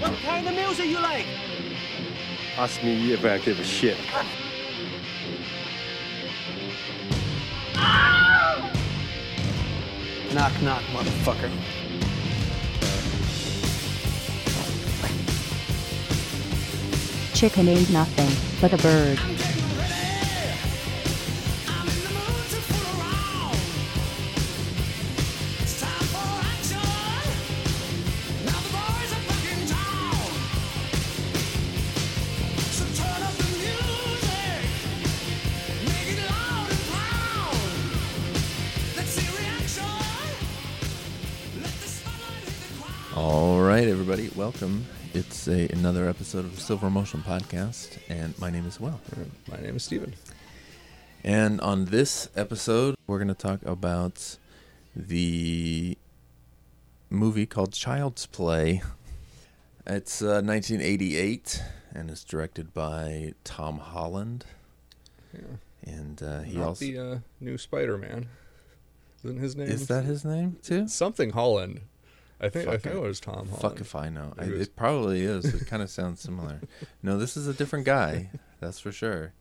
What kind of music you like? Ask me if I give a shit. Ah! Knock, knock, motherfucker. Chicken ain't nothing but a bird. Welcome. It's a, another episode of the Silver Emulsion Podcast, and my name is Will. My name is Stephen. And on this episode, we're going to talk about the movie called Child's Play. It's uh, 1988, and it's directed by Tom Holland. Yeah. And uh, he Not also the uh, new Spider-Man. Isn't his name? is that his name too? something Holland? I think I think it. it was Tom Holland. Fuck if I know. I, It was- it probably is. It kind of sounds similar. No, this is a different guy. That's for sure.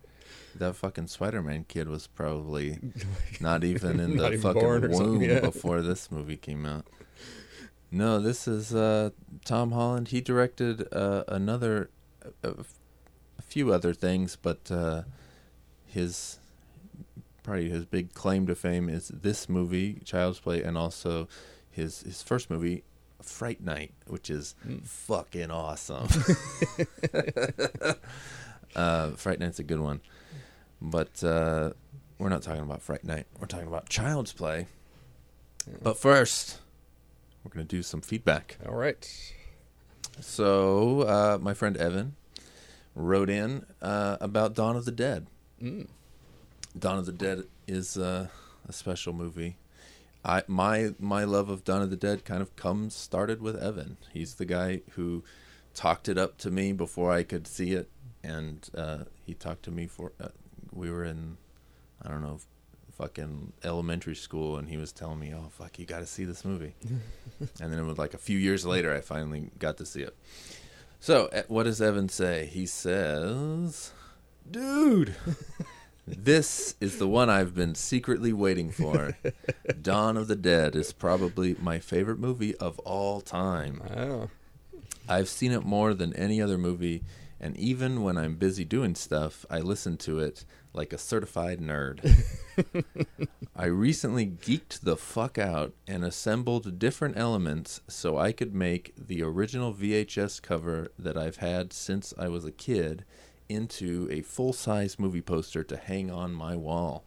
That fucking Spider-Man kid was probably not even in Not the even fucking womb before this movie came out. No, this is uh, Tom Holland. He directed uh, another, a, a few other things, but uh, his probably his big claim to fame is this movie, Child's Play, and also his his first movie, Fright Night, which is Mm. fucking awesome. uh, Fright Night's a good one, but uh, we're not talking about Fright Night. We're talking about Child's Play. But first, we're gonna do some feedback. All right. So, uh, my friend Evan wrote in uh, about Dawn of the Dead. Mm. Dawn of the Dead is uh, a special movie. I my my love of Dawn of the Dead kind of comes started with Evan. He's the guy who talked it up to me before I could see it, and uh, he talked to me for. Uh, we were in, I don't know, fucking elementary school, and he was telling me, "Oh fuck, you got to see this movie." and then it was like a few years later, I finally got to see it. So, uh, what does Evan say? He says, "Dude." This is the one I've been secretly waiting for. Dawn of the Dead is probably my favorite movie of all time. Oh. I've seen it more than any other movie, and even when I'm busy doing stuff, I listen to it like a certified nerd. I recently geeked the fuck out and assembled different elements so I could make the original VHS cover that I've had since I was a kid into a full size movie poster to hang on my wall.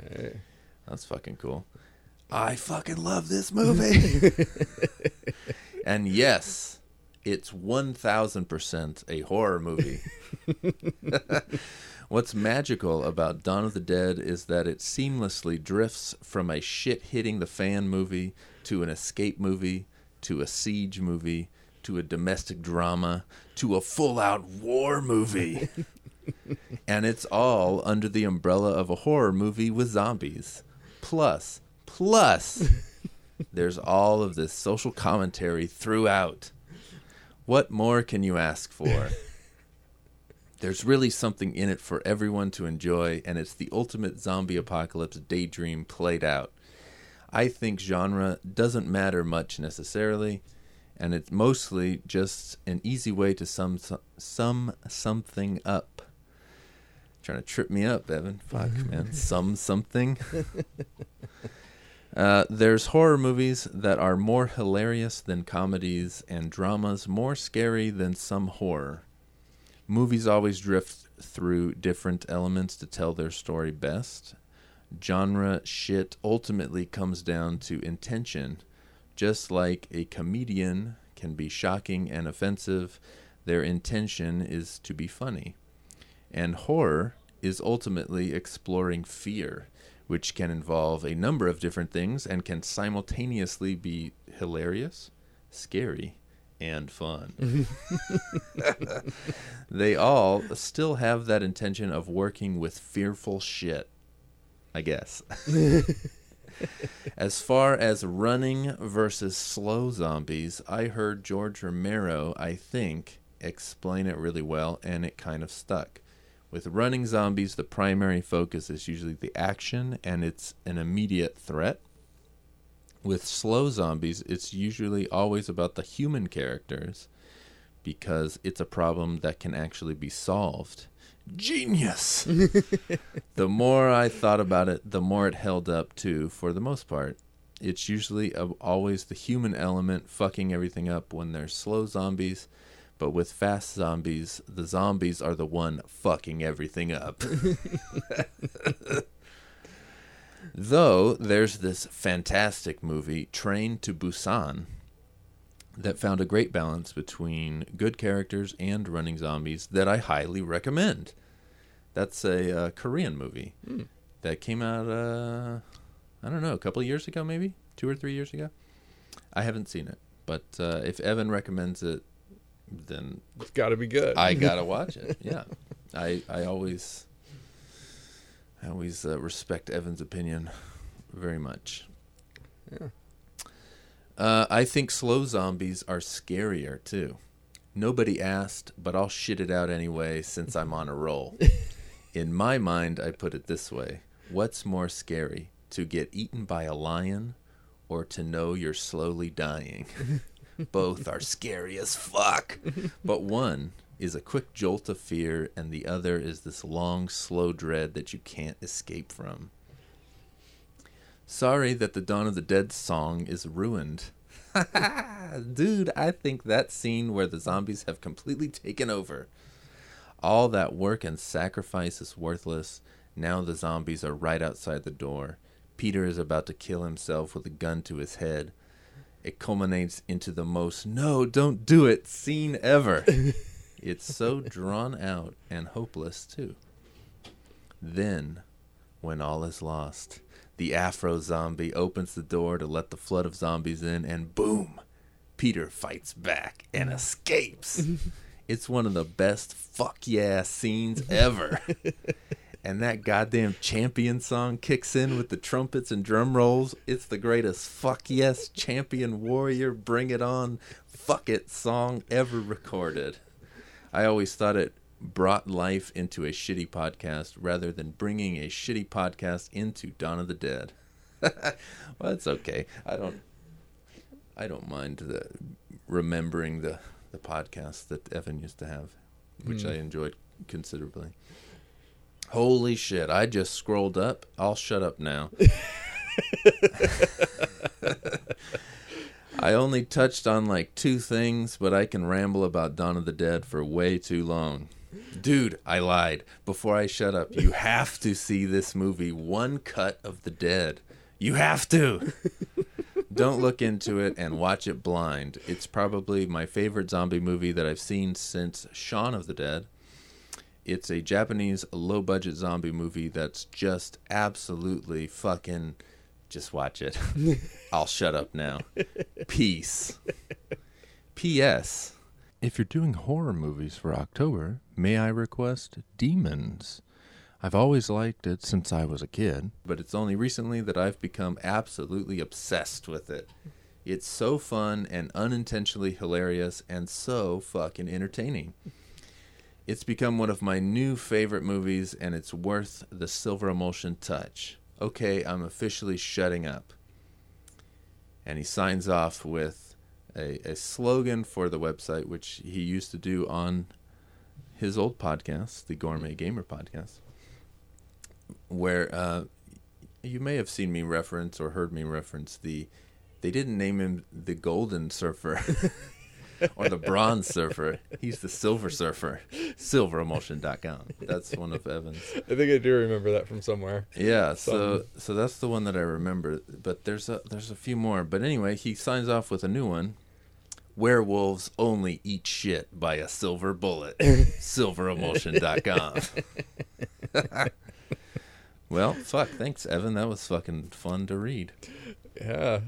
Hey. That's fucking cool. I fucking love this movie. and yes, it's 1000% a horror movie. What's magical about Dawn of the Dead is that it seamlessly drifts from a shit hitting the fan movie to an escape movie to a siege movie to a domestic drama to a full out war movie. and it's all under the umbrella of a horror movie with zombies. Plus, plus, there's all of this social commentary throughout. What more can you ask for? There's really something in it for everyone to enjoy, and it's the ultimate zombie apocalypse daydream played out. I think genre doesn't matter much necessarily, and it's mostly just an easy way to sum sum something up. Trying to trip me up, Evan. Fuck, man. Sum something. Uh, there's horror movies that are more hilarious than comedies, and dramas more scary than some horror. Movies always drift through different elements to tell their story best. Genre shit ultimately comes down to intention. Just like a comedian can be shocking and offensive, their intention is to be funny. And horror is ultimately exploring fear, which can involve a number of different things and can simultaneously be hilarious, scary, and fun. they all still have that intention of working with fearful shit, I guess. as far as running versus slow zombies, I heard George Romero, I think, explain it really well, and it kind of stuck. With running zombies, the primary focus is usually the action and it's an immediate threat. With slow zombies, it's usually always about the human characters because it's a problem that can actually be solved. Genius! the more I thought about it, the more it held up too, for the most part. It's usually always the human element fucking everything up when they're slow zombies, but with fast zombies, the zombies are the one fucking everything up. Though there's this fantastic movie, Train to Busan, that found a great balance between good characters and running zombies that I highly recommend. That's a uh, Korean movie that came out, uh, I don't know, a couple of years ago, maybe two or three years ago. I haven't seen it, but uh, if Evan recommends it, then It's got to be good. I gotta watch it. Yeah, I I always I always uh, respect Evan's opinion very much. Yeah. Uh, I think slow zombies are scarier too. Nobody asked, but I'll shit it out anyway since I'm on a roll. In my mind, I put it this way What's more scary, to get eaten by a lion or to know you're slowly dying? Both are scary as fuck. But one is a quick jolt of fear, and the other is this long, slow dread that you can't escape from. Sorry that the Dawn of the Dead song is ruined. Dude, I think that scene where the zombies have completely taken over. All that work and sacrifice is worthless. Now the zombies are right outside the door. Peter is about to kill himself with a gun to his head. It culminates into the most no, don't do it scene ever. it's so drawn out and hopeless, too. Then, when all is lost, the Afro zombie opens the door to let the flood of zombies in, and boom! Peter fights back and escapes. it's one of the best fuck yeah scenes ever. and that goddamn champion song kicks in with the trumpets and drum rolls. It's the greatest fuck yes champion warrior bring it on fuck it song ever recorded. I always thought it brought life into a shitty podcast rather than bringing a shitty podcast into Dawn of the Dead. well, it's okay. I don't I don't mind the, remembering the the podcast that Evan used to have, which hmm. I enjoyed considerably. Holy shit, I just scrolled up. I'll shut up now. I only touched on like two things, but I can ramble about Dawn of the Dead for way too long. Dude, I lied. Before I shut up, you have to see this movie, One Cut of the Dead. You have to. Don't look into it and watch it blind. It's probably my favorite zombie movie that I've seen since Shaun of the Dead. It's a Japanese low budget zombie movie that's just absolutely fucking. Just watch it. I'll shut up now. Peace. P.S. If you're doing horror movies for October, may I request Demons? I've always liked it since I was a kid, but it's only recently that I've become absolutely obsessed with it. It's so fun and unintentionally hilarious and so fucking entertaining. It's become one of my new favorite movies and it's worth the silver emulsion touch. Okay, I'm officially shutting up. And he signs off with a, a slogan for the website, which he used to do on his old podcast, the Gourmet Gamer podcast, where uh, you may have seen me reference or heard me reference the. They didn't name him the Golden Surfer or the Bronze Surfer. He's the Silver Surfer. Silveremulsion.com. That's one of Evan's. I think I do remember that from somewhere. Yeah, so so that's the one that I remember. But there's a there's a few more. But anyway, he signs off with a new one. Werewolves only eat shit by a silver bullet. Silveremulsion.com. well, fuck. Thanks, Evan. That was fucking fun to read. Yeah.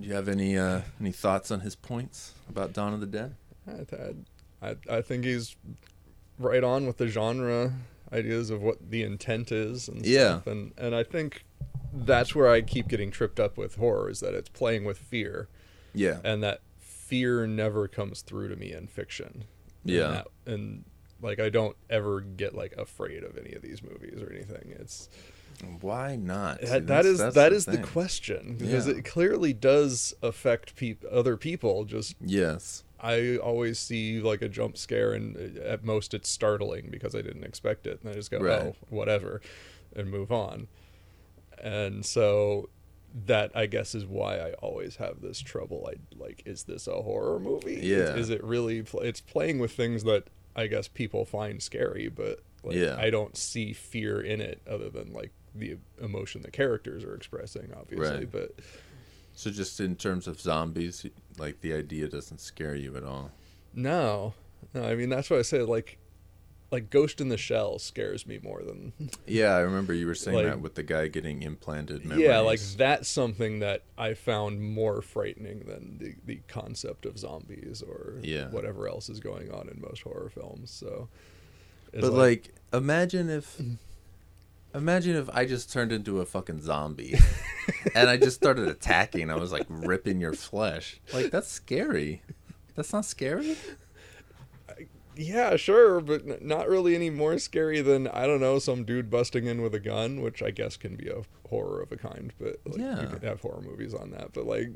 Do you have any uh, any thoughts on his points about Dawn of the Dead? I, I, I think he's right on with the genre ideas of what the intent is and Yeah. stuff. And, and I think that's where I keep getting tripped up with horror is that it's playing with fear, Yeah. and that fear never comes through to me in fiction. And Yeah. that- and like I don't ever get like afraid of any of these movies or anything. It's Why not? See, that, that is that's that the is the question because Yeah. it clearly does affect peop- other people. Just Yes. I always see like a jump scare, and uh, at most it's startling because I didn't expect it, and I just go, Right. "Oh, whatever," and move on. And so that I guess is why I always have this trouble. I like, is this a horror movie? Is- Yeah. Is, it really? Pl- it's playing with things that I guess people find scary, but like, Yeah. I don't see fear in it other than like the emotion the characters are expressing, obviously. Right. But So just in terms of zombies, like the idea doesn't scare you at all. No, no. I mean, that's why I say. Like, like Ghost in the Shell scares me more than. Yeah, I remember you were saying Like- that with the guy getting implanted memories. Yeah, like that's something that I found more frightening than the the concept of zombies or Yeah. whatever else is going on in most horror films. So, But like, imagine if, imagine if I just turned into a fucking zombie, and I just started attacking. I was like ripping your flesh. Like that's scary. That's not scary. Yeah, sure, but not really any more scary than I don't know some dude busting in with a gun, which I guess can be a horror of a kind. But like, Yeah. you can have horror movies on that. But like,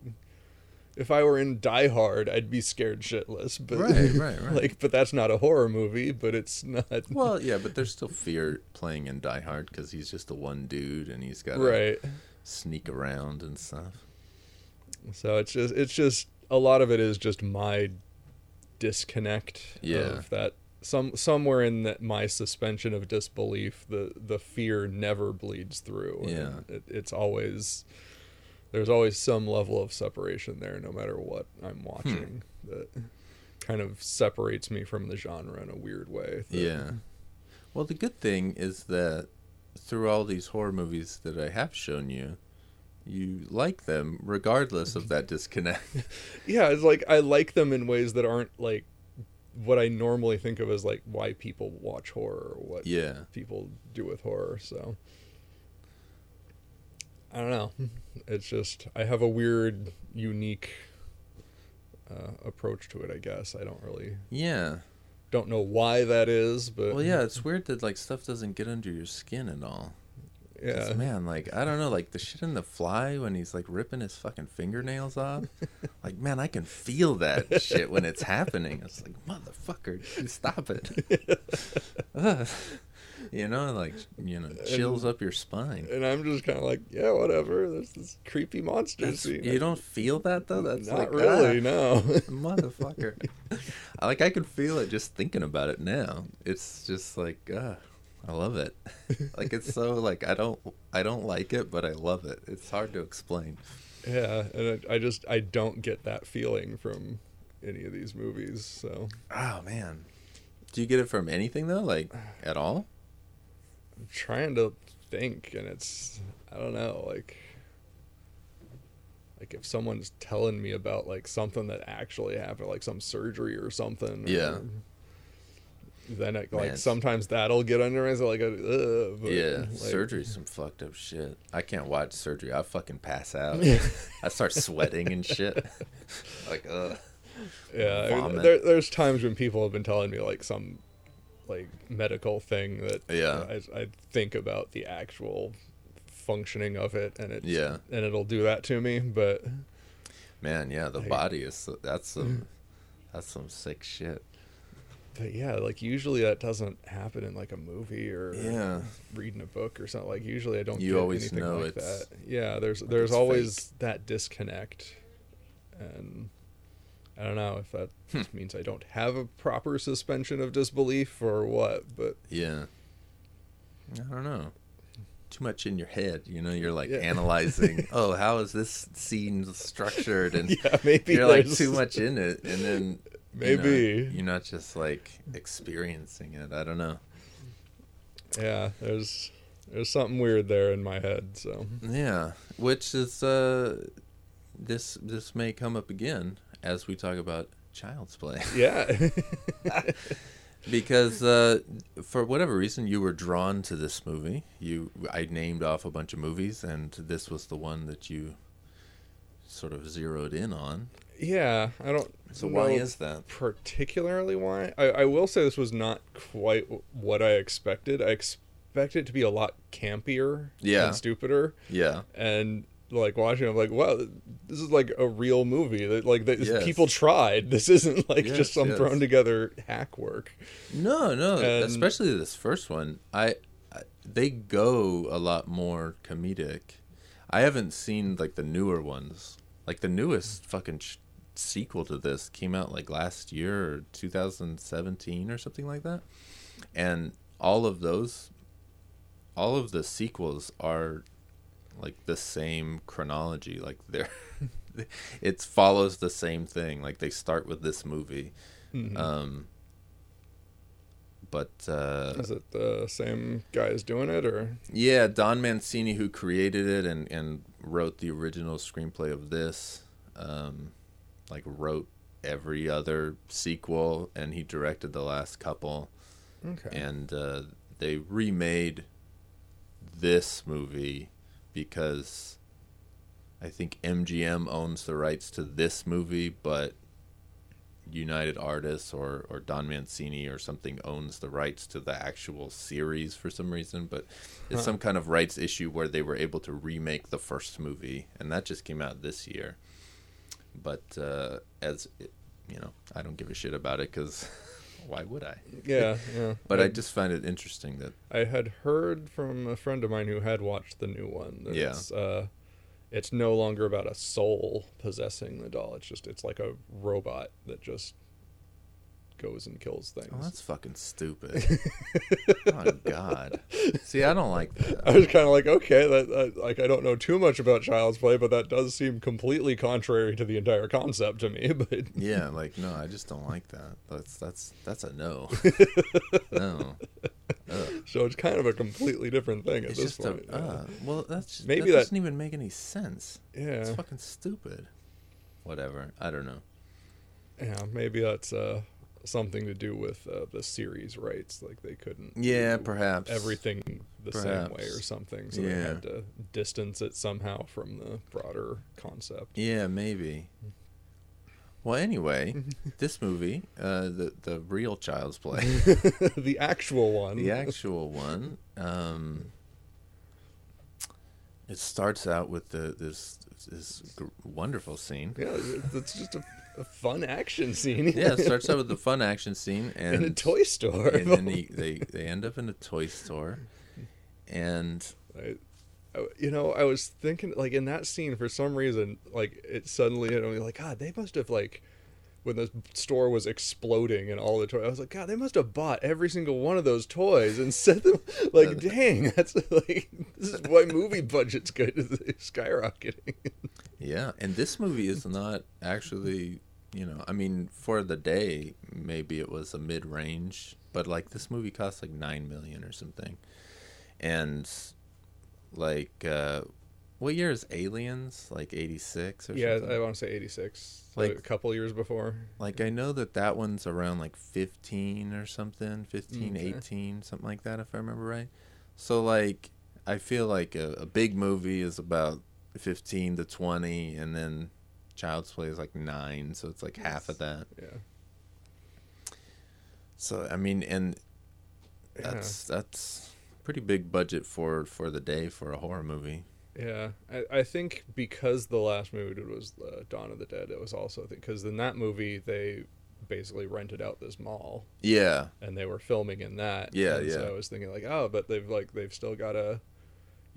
if I were in Die Hard, I'd be scared shitless. But Right, right, right. like, but that's not a horror movie. But it's not. Well, yeah, but there's still fear playing in Die Hard because he's just a one dude and he's got to right. sneak around and stuff. So it's just it's just a lot of it is just my disconnect Yeah. of that some somewhere in that my suspension of disbelief the the fear never bleeds through Yeah. it, it's always there's always some level of separation there no matter what i'm hmm. watching that kind of separates me from the genre in a weird way that- Yeah. Well, the good thing is that through all these horror movies that I have shown you, you like them regardless of that disconnect. yeah it's like i like them in ways that aren't like what i normally think of as like why people watch horror or what yeah. people do with horror so i don't know it's just i have a weird unique uh, approach to it i guess i don't really Yeah. don't know why that is but Well, yeah, it's weird that like stuff doesn't get under your skin at all. Yeah man, like I don't know, like the shit in the fly when he's like ripping his fucking fingernails off. like, man, I can feel that shit when it's happening. It's like, motherfucker, stop it. Ugh. you know, like you know, chills up your spine. and i'm just kind of like yeah whatever there's this creepy monster That's- scene you don't feel that though. That's not like really ah, no motherfucker. Like I can feel it just thinking about it now. It's just like, ah, I love it. like it's so like I don't I don't like it, but I love it. It's hard to explain. yeah and I, I just i don't get that feeling from any of these movies so Oh man, do you get it from anything though? Like at all? I'm trying to think and it's I don't know, like like if someone's telling me about like something that actually happened, like some surgery or something. or- Yeah. Then it, like Man. sometimes that'll get under me. So like, uh, but, yeah, like, surgery's some fucked up shit. I can't watch surgery. I fucking pass out. I start sweating and shit. like, ugh. Yeah, I mean, there, there's times when people have been telling me like some like medical thing that Yeah. I, I think about the actual functioning of it, and it Yeah. and it'll do that to me. But Man, yeah, the Like- body is that's some that's some sick shit. But yeah, like usually that doesn't happen in like a movie or Yeah. reading a book or something. Like usually I don't. You get always anything know like that. Yeah, there's there's it's always that disconnect, and I don't know if that Hmm. means I don't have a proper suspension of disbelief or what. But Yeah. I don't know. Too much in your head, you know. You're like Yeah. analyzing. oh, how is this scene structured? And yeah, maybe you're like too much in it, and then you know, Maybe. you're not just like experiencing it. I don't know. Yeah, there's there's something weird there in my head. So Yeah, which is uh, this this may come up again as we talk about child's play. yeah, because uh, for whatever reason you were drawn to this movie. You, I named off a bunch of movies, and this was the one that you sort of zeroed in on. Yeah, I don't. So why is that? particularly why? I, I will say this was not quite what I expected. I expected it to be a lot campier Yeah. and stupider. Yeah, and like watching, I'm like, wow, this is like a real movie. That like that Yes. people tried. This isn't like Yes, just some yes. thrown together hack work. no, no, And- especially this first one. I, I, they go a lot more comedic. I haven't seen like the newer ones. Like the newest fucking sequel to this came out like last year or 2017 or something like that. And all of those all of the sequels are like the same chronology like they're it follows the same thing like they start with this movie um but uh Is it the same guys doing it or? yeah don mancini who created it and and wrote the original screenplay of this um like wrote every other sequel and he directed the last couple Okay. and uh, they remade this movie because I think MGM owns the rights to this movie, but United Artists or, or Don Mancini or something owns the rights to the actual series for some reason. But it's some kind of rights issue where they were able to remake the first movie, and that just came out this year. But uh, as it, you know, I don't give a shit about it because why would I? yeah, yeah. But I just find it interesting that I had heard from a friend of mine who had watched the new one. That Yeah. It's, uh, it's no longer about a soul possessing the doll. It's just it's like a robot that just goes and kills things. oh, that's fucking stupid. oh God. See, I don't like that. I was kind of like, okay, that, that like I don't know too much about Child's Play, but that does seem completely contrary to the entire concept to me. But Yeah, like no, I just don't like that. That's that's that's a no. no. Ugh. so it's kind of a completely different thing at It's this just a point. yeah. uh, well, that's maybe that- that doesn't even make any sense. Yeah, it's fucking stupid. Whatever. I don't know. yeah, maybe that's uh, something to do with uh, the series rights. Like they couldn't, Yeah, do perhaps. everything the same way or Perhaps. something. So they had to distance it somehow from the broader concept. Yeah, maybe. Well, anyway, this movie, uh, the the real Child's Play, the actual one. the actual one, um, it starts out with the this this gr- wonderful scene. Yeah, it's just a, a fun action scene. Yeah, it starts out with the fun action scene and in a toy store. and then he, they they end up in a toy store, and I, I- you know, I was thinking like in that scene for some reason, like it suddenly hit me like, God, they must have like when the store was exploding and all the toys. I was like, God, they must have bought every single one of those toys and set them. Like, dang, that's like this is why movie budgets go to skyrocketing. yeah, and this movie is not actually, you know, I mean, for the day, maybe it was a mid range, but like this movie cost like nine million or something, and like, uh, what year is Aliens? Like eighty six or something? yeah, something. I want to say eighty six, Like- like a couple years before. Like I know that that one's around like 15 or something, 15, Okay. 18, something like that if I remember right. So like I feel like a, a big movie is about 15 to 20 and then Child's Play is like 9, so it's like half of that. Yeah, So I mean and that's that's pretty big budget for for the day for a horror movie. Yeah, I, I think because the last movie was uh, Dawn of the Dead, it was also because in that movie they basically rented out this mall Yeah. and they were filming in that. Yeah, and So yeah. I was thinking like, oh, but they've like they've still got to,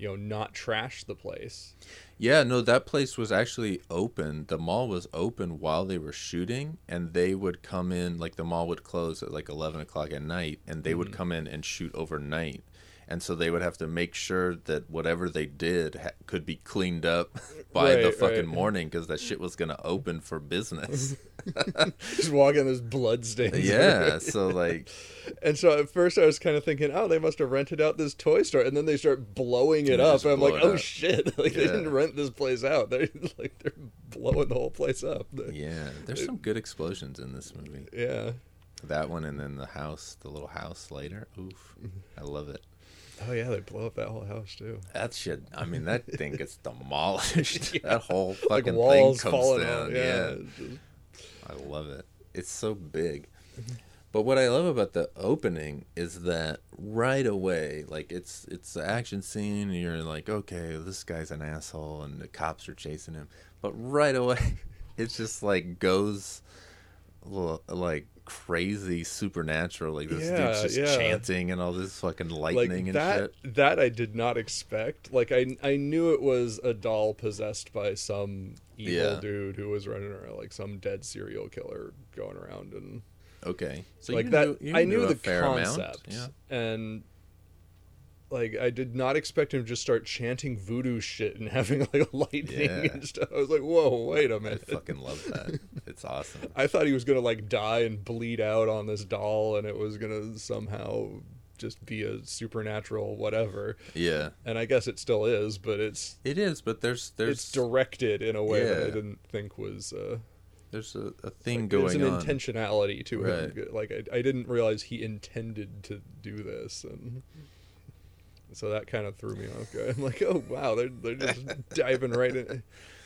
you know, not trash the place. Yeah, no, that place was actually open. The mall was open while they were shooting, and they would come in, like, the mall would close at like 11 o'clock at night, and they Mm. would come in and shoot overnight. And so they would have to make sure that whatever they did ha- could be cleaned up by the fucking right. morning because that shit was going to open for business. Just walking, there's blood stains. yeah, so, like, And so at first I was kind of thinking, oh, they must have rented out this toy store, and then they start blowing it up. And I'm like, oh up. shit! Like they didn't rent this place out. They're like they're blowing the whole place up. yeah, there's some good explosions in this movie. Yeah. That one, and then the house, the little house later. Oof, mm-hmm. I love it. Oh yeah, they blow up that whole house too. That shit. I mean, that thing gets demolished. Yeah. That whole Like fucking walls thing comes down. yeah. Yeah. I love it. It's so big. But what I love about the opening is that right away, like it's it's the action scene, and you're like, okay, this guy's an asshole, and the cops are chasing him. But right away, it just like goes like crazy supernatural. Like this Yeah, dude's just yeah. chanting and all this fucking lightning like and that shit. that I did not expect. Like I I knew it was a doll possessed by some evil Yeah. dude who was running around like some dead serial killer going around and Okay, so like that knew, I knew a the concept. Yeah. And like I did not expect him to just start chanting voodoo shit and having like lightning Yeah. and stuff. I was like, "Whoa, wait a minute." I fucking love that. It's awesome. I thought he was gonna like die and bleed out on this doll, and it was gonna somehow just be a supernatural whatever. Yeah. And I guess it still is, but it's It is, but there's there's it's directed in a way that I didn't think was uh, there's a, a thing like, there's an on. intentionality to Right. him. Like I, I didn't realize he intended to do this, and so that kind of threw me off guard. I'm like, oh wow, they're they're just diving right in.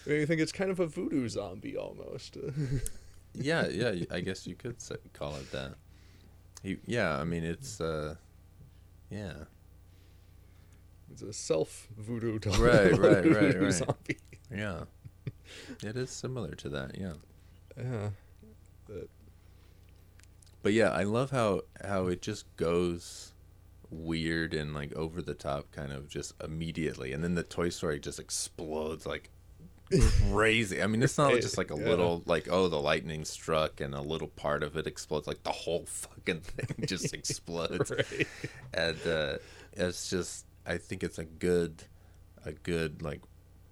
I mean, you think it's kind of a voodoo zombie almost. yeah, yeah. I guess you could say, call it that. Yeah, I mean it's uh, yeah, it's a self voodoo doll. Right, right, right, right. Zombie. yeah. It is similar to that, yeah. Yeah. That- But yeah, I love how how it just goes weird and like over the top, kind of just immediately, and then the toy store just explodes like crazy. I mean, it's not just like a Yeah. little like oh the lightning struck and a little part of it explodes. Like the whole fucking thing just explodes. right. and uh, it's just I think it's a good a good like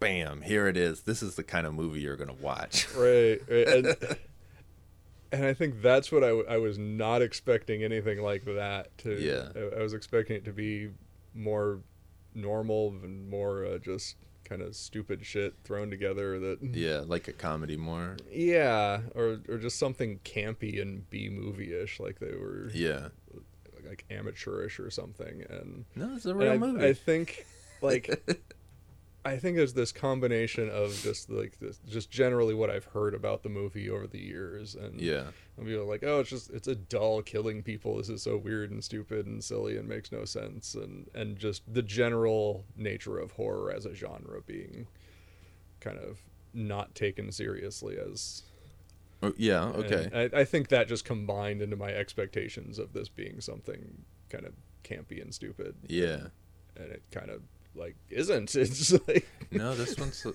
bam here it is this is the kind of movie you're gonna watch right, right. And, and I think that's what I, w- I was not expecting anything like that to Yeah. I, I was expecting it to be more normal and more uh, just kind of stupid shit thrown together that yeah like a comedy more? Yeah or or just something campy and B movie-ish like they were yeah. like amateurish or something and no it's a real I, movie. I think like I think there's this combination of just like this, just generally what I've heard about the movie over the years, and yeah. I'm be like, oh, it's just it's a doll killing people. This is so weird and stupid and silly and makes no sense, and and just the general nature of horror as a genre being kind of not taken seriously as oh, yeah okay. I, I think that just combined into my expectations of this being something kind of campy and stupid. Yeah. And it kind of like isn't. It's like no this one's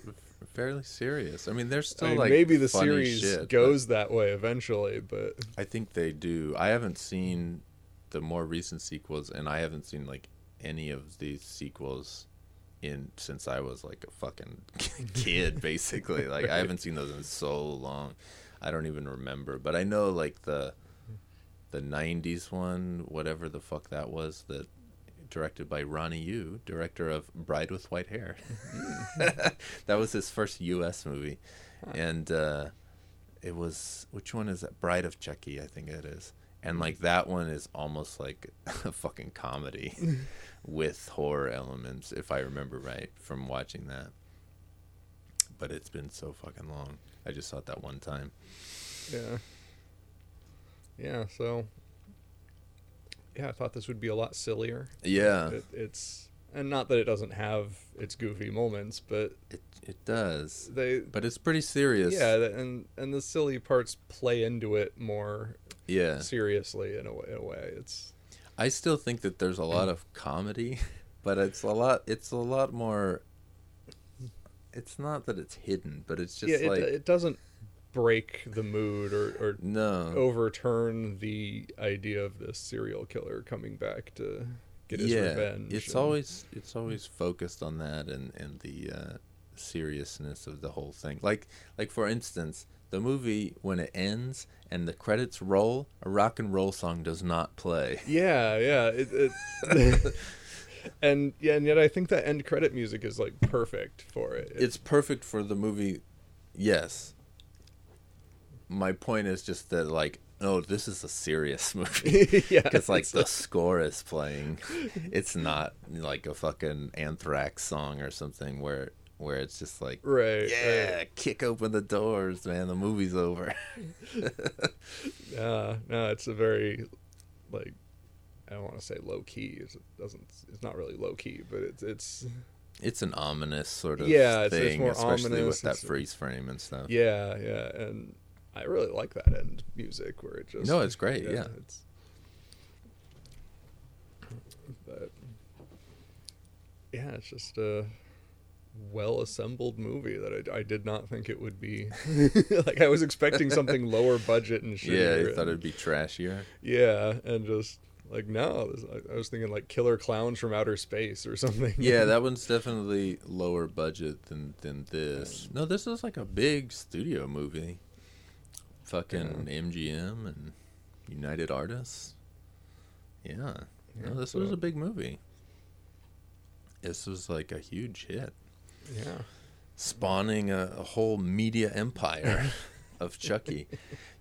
fairly serious i mean there's still I mean, like maybe the series shit, goes that way eventually, but i think they do i haven't seen the more recent sequels and i haven't seen like any of these sequels in since I was like a fucking kid, basically. Like I haven't seen those in so long. I don't even remember. But I know like the the '90s one, whatever the fuck that was, that directed by Ronnie Yu, director of Bride with White Hair. that was his first U.S. movie, and uh, it was which one is that? Bride of Chucky, I think it is. And like that one is almost like a fucking comedy with horror elements, if I remember right from watching that. But it's been so fucking long. I just saw it that one time. yeah, yeah. So yeah, I thought this would be a lot sillier. Yeah, It, it's and not that it doesn't have its goofy moments, but it it does. they But it's pretty serious. yeah, and and the silly parts play into it more Yeah. seriously in a way. In a way. It's I still think that there's a lot of comedy, but it's a lot. It's a lot more. It's not that it's hidden, but it's just yeah, it, like it doesn't break the mood or, or no. overturn the idea of this serial killer coming back to get his yeah, revenge. it's and- always it's always focused on that and and the uh, seriousness of the whole thing. Like like for instance, the movie when it ends and the credits roll, a rock and roll song does not play. Yeah, yeah. It, it and yeah, and yet I think that end credit music is like perfect for it. It's perfect for the movie. Yes. My point is just that like oh, this is a serious movie. yeah, Because like the score is playing, it's not like a fucking Anthrax song or something where where it's just like, right. yeah, right. kick open the doors, man, the movie's over. Yeah, no, it's a very like I don't want to say low key. It doesn't. It's not really low key, but it's it's It's an ominous sort of Yeah, it's- it's thing, more especially ominous, with that it's- freeze frame and stuff. yeah, yeah, and I really like that end music where it just No, it's great, yeah. it's but yeah, it's just a well assembled movie that I, I did not think it would be. like I was expecting something lower budget and shit. Yeah, I thought it'd be trashier. Yeah, and just like no, I was thinking like Killer Clowns from Outer Space or something. Yeah, that one's definitely lower budget than than this. No, this is like a big studio movie. Fucking MGM and United Artists. Yeah. Yeah, No, this so- was a big movie. This was like a huge hit, yeah, spawning a, a whole media empire of Chucky.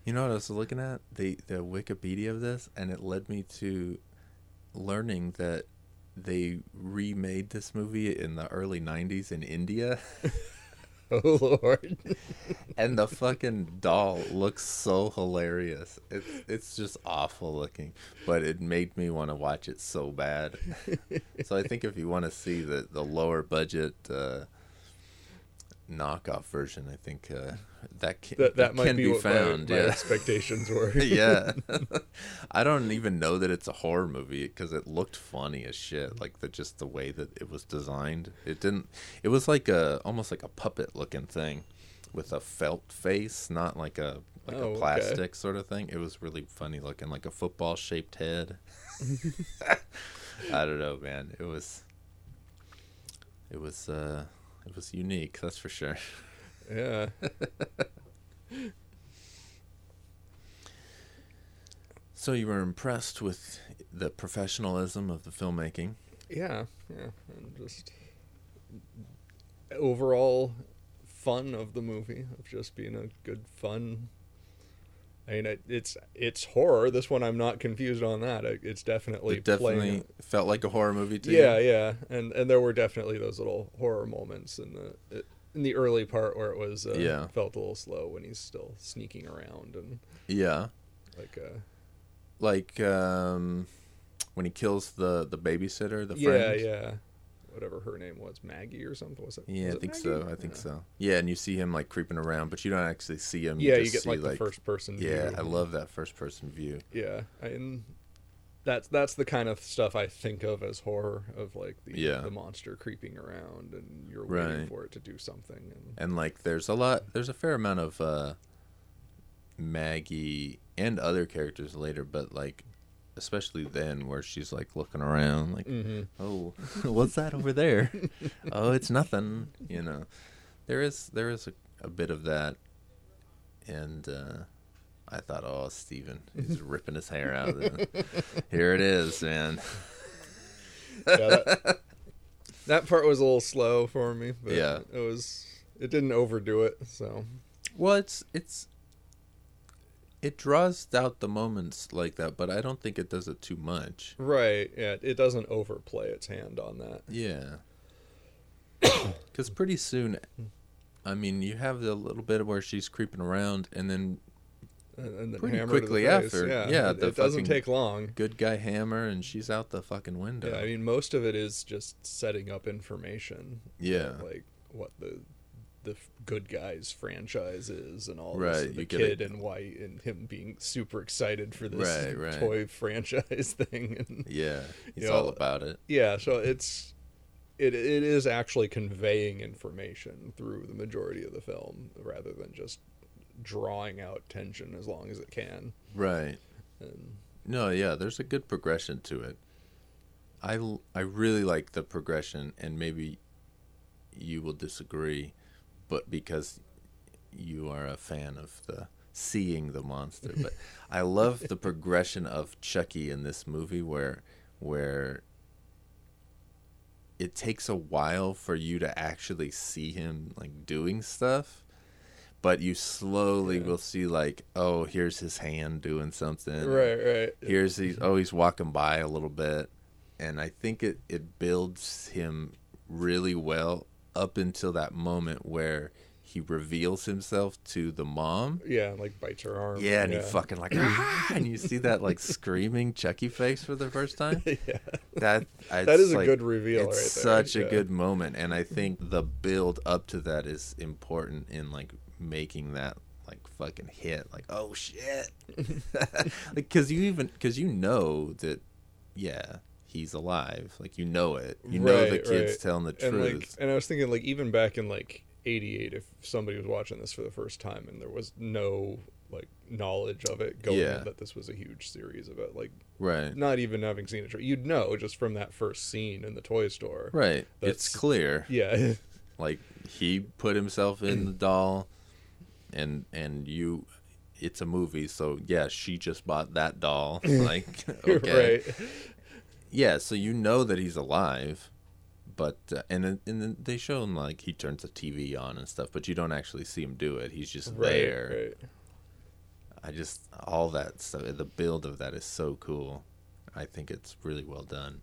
You know what I was looking at? The the Wikipedia of this, and it led me to learning that they remade this movie in the early 90s in India Oh lord. and the fucking doll looks so hilarious. It's it's just awful looking, but it made me want to watch it so bad. so I think if you want to see the the lower budget uh, knockoff version, I think uh, that can, that that might can be, be, what my- found. my, yeah. expectations were. yeah. I don't even know that it's a horror movie because it looked funny as shit. Like the just the way that it was designed. It didn't. It was like a almost like a puppet looking thing with a felt face, not like a like Oh, a okay. plastic sort of thing. It was really funny looking, like a football shaped head. I don't know, man. It was. It was. uh It was unique. That's for sure. yeah. So you were impressed with the professionalism of the filmmaking. Yeah, yeah, and just overall fun of the movie of just being a good fun. I mean, it, it's it's horror. This one, I'm not confused on that. It- It's definitely It definitely felt like a horror movie to Yeah, yeah, and and there were definitely those little horror moments in the in the early part where it was uh, Yeah. felt a little slow when he's still sneaking around and Yeah. like uh Like um when he kills the the babysitter, the yeah friend. yeah whatever her name was Maggie or something was it Yeah, was I it think Maggie? so. I think Yeah. so. Yeah, and you see him like creeping around, but you don't actually see him. Yeah, you just get see, like the first person. Yeah, view. I love that first person view. Yeah, and that's that's the kind of stuff I think of as horror of like the Yeah. the monster creeping around and you're waiting Right. for it to do something. And And like there's a lot there's a fair amount of uh Maggie and other characters later, but like especially then where she's like looking around like Mm-hmm. oh what's that over there oh it's nothing you know there is there is a, a bit of that and uh i thought oh stephen he's ripping his hair out here it is man yeah, that, that part was a little slow for me. But Yeah. it was. It didn't overdo it. So well it's it's it draws out the moments like that but i don't think it does it too much right, yeah, it doesn't overplay its hand on that. Yeah. Because pretty soon, I mean, you have the little bit where she's creeping around, and then And, then Pretty hammer to the quickly after, yeah, yeah, it doesn't take long. good guy hammer, and she's out the fucking window. Yeah, I mean, most of it is just setting up information. Yeah. like what the the good guys franchise is and all Right, this, the kid in white and him being super excited for this Right, right. toy franchise thing and yeah, he's You all about it. yeah so it's it it is actually conveying information through the majority of the film rather than just drawing out tension as long as it can Right. and No, yeah, there's a good progression to it. I I really like the progression, and maybe you will disagree, but because you are a fan of the seeing the monster, but I love the progression of Chucky in this movie where where it takes a while for you to actually see him like doing stuff but you slowly will see like, oh, here's his hand doing something. Right, right. Here's he's mm-hmm. oh he's walking by a little bit, and I think it it builds him really well up until that moment where he reveals himself to the mom. Yeah, and, like bites her arm. Yeah, and he fucking like, ah, and you see that like screaming Chucky face for the first time. yeah. That That is a good reveal It's right there, such a yeah. good moment, and I think the build up to that is important in like making that like fucking hit. Like, oh shit, because you even because you know that, yeah, he's alive. Like you know it. You know the kid's right. telling the and truth. like and I was thinking like even back in like 88 if somebody was watching this for the first time and there was no like knowledge of it going Yeah. in that this was a huge series about like right. not even having seen it you'd know just from that first scene in the toy store Right. It's clear. yeah Like he put himself in the doll and and you it's a movie, so yeah, she just bought that doll. Like okay. right Yeah, so you know that he's alive, but uh, and and then they show him like he turns the TV on and stuff, but you don't actually see him do it. He's just right, there. right. I just all that stuff. The build of that is so cool. I think it's really well done.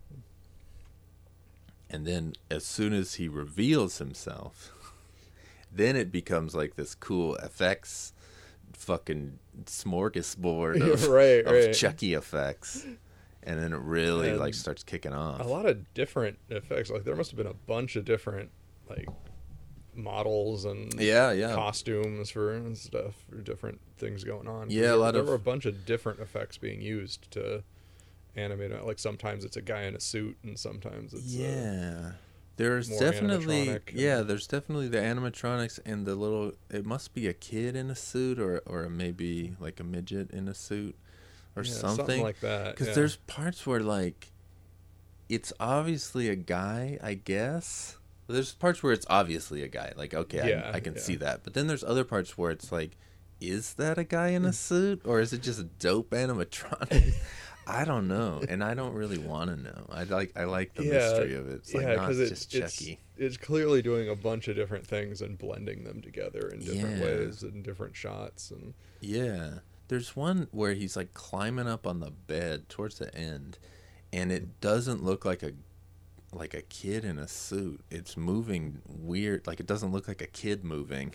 And then as soon as he reveals himself, then it becomes like this cool effects fucking smorgasbord of, Right, of right. Chucky effects. And then it really And like starts kicking off. a lot of different effects like there must have been a bunch of different like models and Yeah, yeah. costumes for and stuff for different things going on. Yeah, a there, lot there of- were a bunch of different effects being used to animate it like sometimes it's a guy in a suit and sometimes it's yeah. There's more definitely and- yeah, there's definitely the animatronics and the little it must be a kid in a suit or or maybe like a midget in a suit or yeah, something. like that Cuz yeah. there's parts where like it's obviously a guy, I guess. There's parts where it's obviously a guy. Like okay, Yeah, I, I can see that. But then there's other parts where it's like is that a guy in a mm. suit or is it just a dope animatronic? I don't know, and I don't really want to know. I like I like the mystery of it. It's like yeah, not it, just it's, Chucky. it's clearly doing a bunch of different things and blending them together in different ways and different shots and Yeah. There's one where he's like climbing up on the bed towards the end and it doesn't look like a like a kid in a suit. It's moving weird. Like it doesn't look like a kid moving.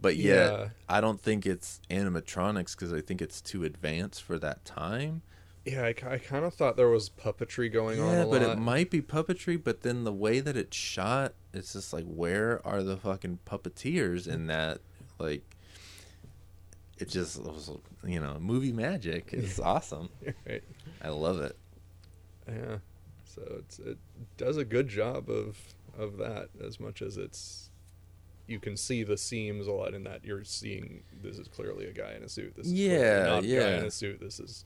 But yet Yeah. I don't think it's animatronics cuz I think it's too advanced for that time. yeah I, I kind of thought there was puppetry going on Yeah, but lot it might be puppetry, but then the way that it's shot, it's just like where are the fucking puppeteers in that like it just was, you know, movie magic. It's awesome. right I love it. Yeah. So it's it does a good job of of that as much as it's you can see the seams a lot in that you're seeing this is clearly a guy in a suit. This is Yeah, not a guy yeah. in a suit. This is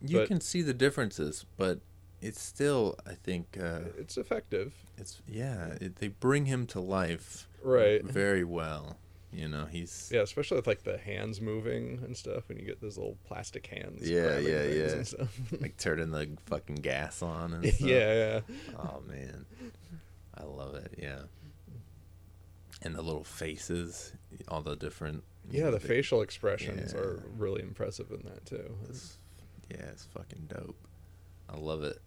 You But- can see the differences, but it's still I think uh it's effective. it's yeah, it, they bring him to life Right. very well. You know, he's Yeah, especially with like the hands moving and stuff when you get those little plastic hands. Yeah, yeah, yeah. like turning the fucking gas on and stuff. yeah, yeah. Oh man, I love it. Yeah, and the little faces, all the different. Yeah, know, the facial expressions Yeah. are really impressive in that too. It's, yeah, it's fucking dope. I love it.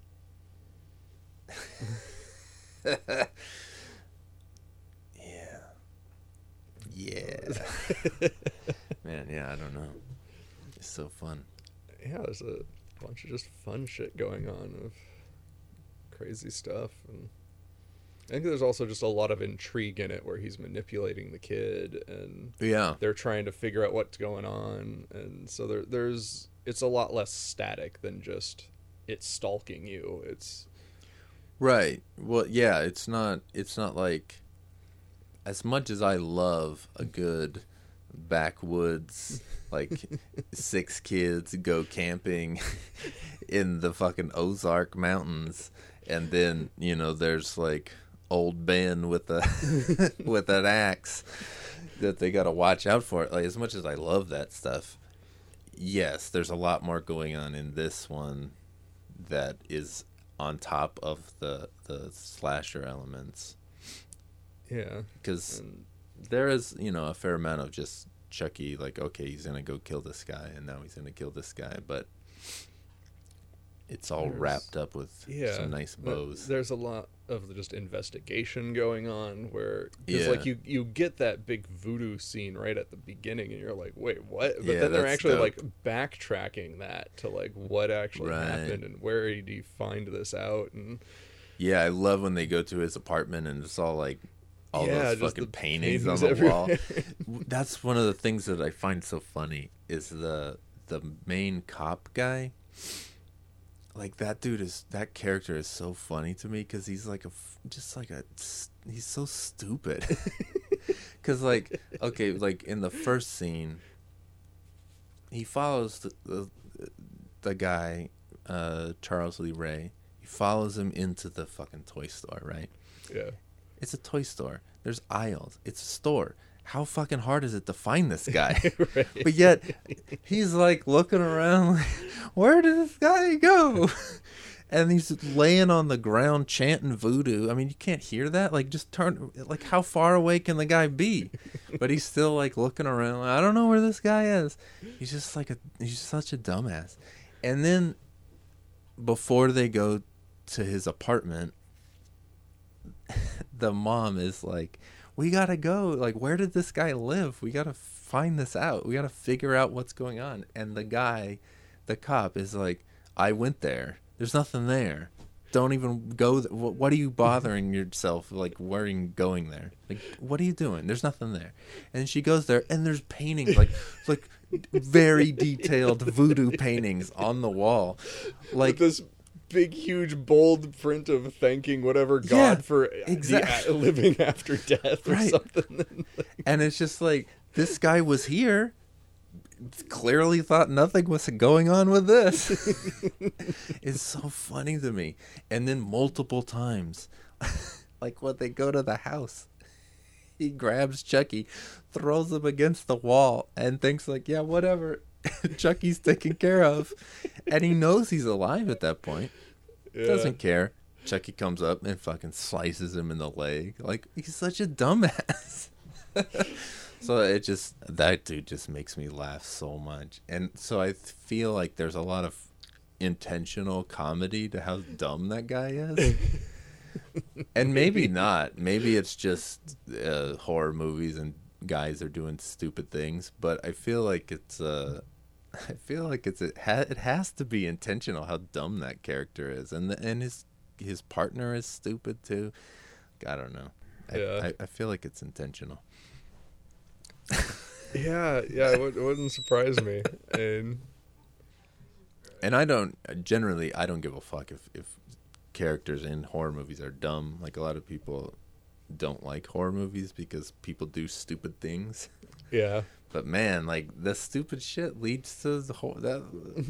yeah. Yeah. Man, yeah, I don't know. It's so fun. yeah, there's a bunch of just fun shit going on of crazy stuff and I think there's also just a lot of intrigue in it where he's manipulating the kid and Yeah. they're trying to figure out what's going on and so there there's it's a lot less static than just it's stalking you. It's Right. Well, yeah, it's not it's not like as much as I love a good backwoods like six kids go camping in the fucking Ozark mountains and then, you know, there's like old Ben with a with an axe that they got to watch out for. Like as much as I love that stuff, yes, there's a lot more going on in this one that is on top of the the slasher elements yeah. because And there is you know a fair amount of just Chucky like okay he's gonna go kill this guy and now he's gonna kill this guy but it's all There's- wrapped up with yeah some nice bows. there's a lot of just investigation going on where it's Yeah. like you you get that big voodoo scene right at the beginning and you're like wait what but Yeah, then they're actually dope. like backtracking that to like what actually Right. happened and where did he find this out and Yeah, I love when they go to his apartment and it's all like all Yeah, those fucking the paintings, paintings on the wall. That's one of the things that I find so funny is the the main cop guy. Like that dude is that character is so funny to me because he's like a just like a he's so stupid. Because like okay, like in the first scene, he follows the the, the guy, uh, Charles Lee Ray. He follows him into the fucking toy store, right? yeah It's a toy store. There's aisles. It's a store. How fucking hard is it to find this guy? Right. But yet, he's like looking around, like, where did this guy go? And he's laying on the ground chanting voodoo. I mean, you can't hear that. Like, just turn. Like, how far away can the guy be? But he's still like looking around. I don't know where this guy is. He's just like a. He's such a dumbass. And then, before they go to his apartment, the mom is like, "We gotta go. Like, where did this guy live? We gotta find this out. We gotta figure out what's going on." And the guy, the cop, is like, "I went there. There's nothing there. Don't even go. Th- what are you bothering yourself? Like, worrying going there? Like, what are you doing? There's nothing there." And she goes there, and there's paintings, like, like very detailed voodoo paintings on the wall, like like this big huge bold print of thanking whatever god Yeah, for exact- the, living after death or Right. something. And it's just like this guy was here clearly thought nothing was going on with this. It's so funny to me. And then multiple times like when they go to the house he grabs chucky throws him against the wall and thinks like yeah whatever. Chucky's taken care of. And he knows he's alive at that point Yeah. doesn't care. Chucky comes up and fucking slices him in the leg. Like he's such a dumbass. So it just that dude just makes me laugh so much. And so i feel like there's a lot of intentional comedy to how dumb that guy is. And maybe not. Maybe it's just uh, horror movies and guys are doing stupid things. But i feel like it's uh i feel like it's it, ha- it has to be intentional how dumb that character is and the, and his his partner is stupid too i don't know I, Yeah. I, I feel like it's intentional yeah yeah it, would, it wouldn't surprise me and and I don't generally I don't give a fuck if if characters in horror movies are dumb. Like a lot of people don't like horror movies because people do stupid things. yeah But man, like the stupid shit leads to the whole that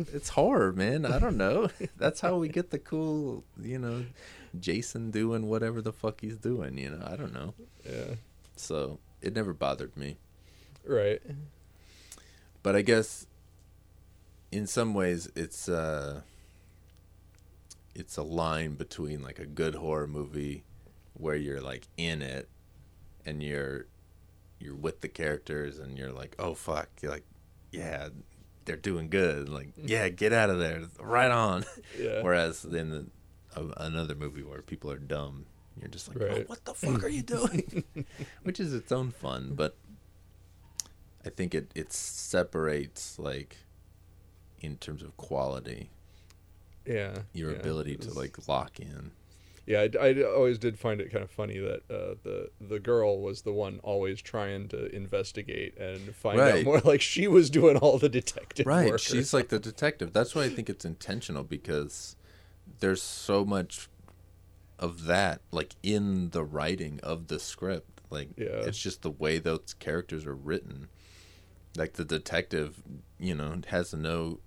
it's horror, man. I don't know. That's how we get the cool, you know, Jason doing whatever the fuck he's doing. You know, I don't know. yeah So it never bothered me. right but I guess in some ways it's uh it's a line between like a good horror movie where you're like in it and you're you're with the characters and you're like oh fuck you're like yeah they're doing good. Like yeah get out of there. Right on. Yeah. Whereas in the, uh, another movie where people are dumb you're just like oh, what the fuck are you doing? Which is its own fun but i think it it separates like in terms of quality yeah your yeah. ability It to like lock in yeah I, I always did find it kind of funny that uh, the the girl was the one always trying to investigate and find out more like she was doing all the detective right work. or she's like the detective. That's why i think it's intentional because there's so much of that like in the writing of the script. Like Yeah. it's just the way those characters are written. Like the detective you know has no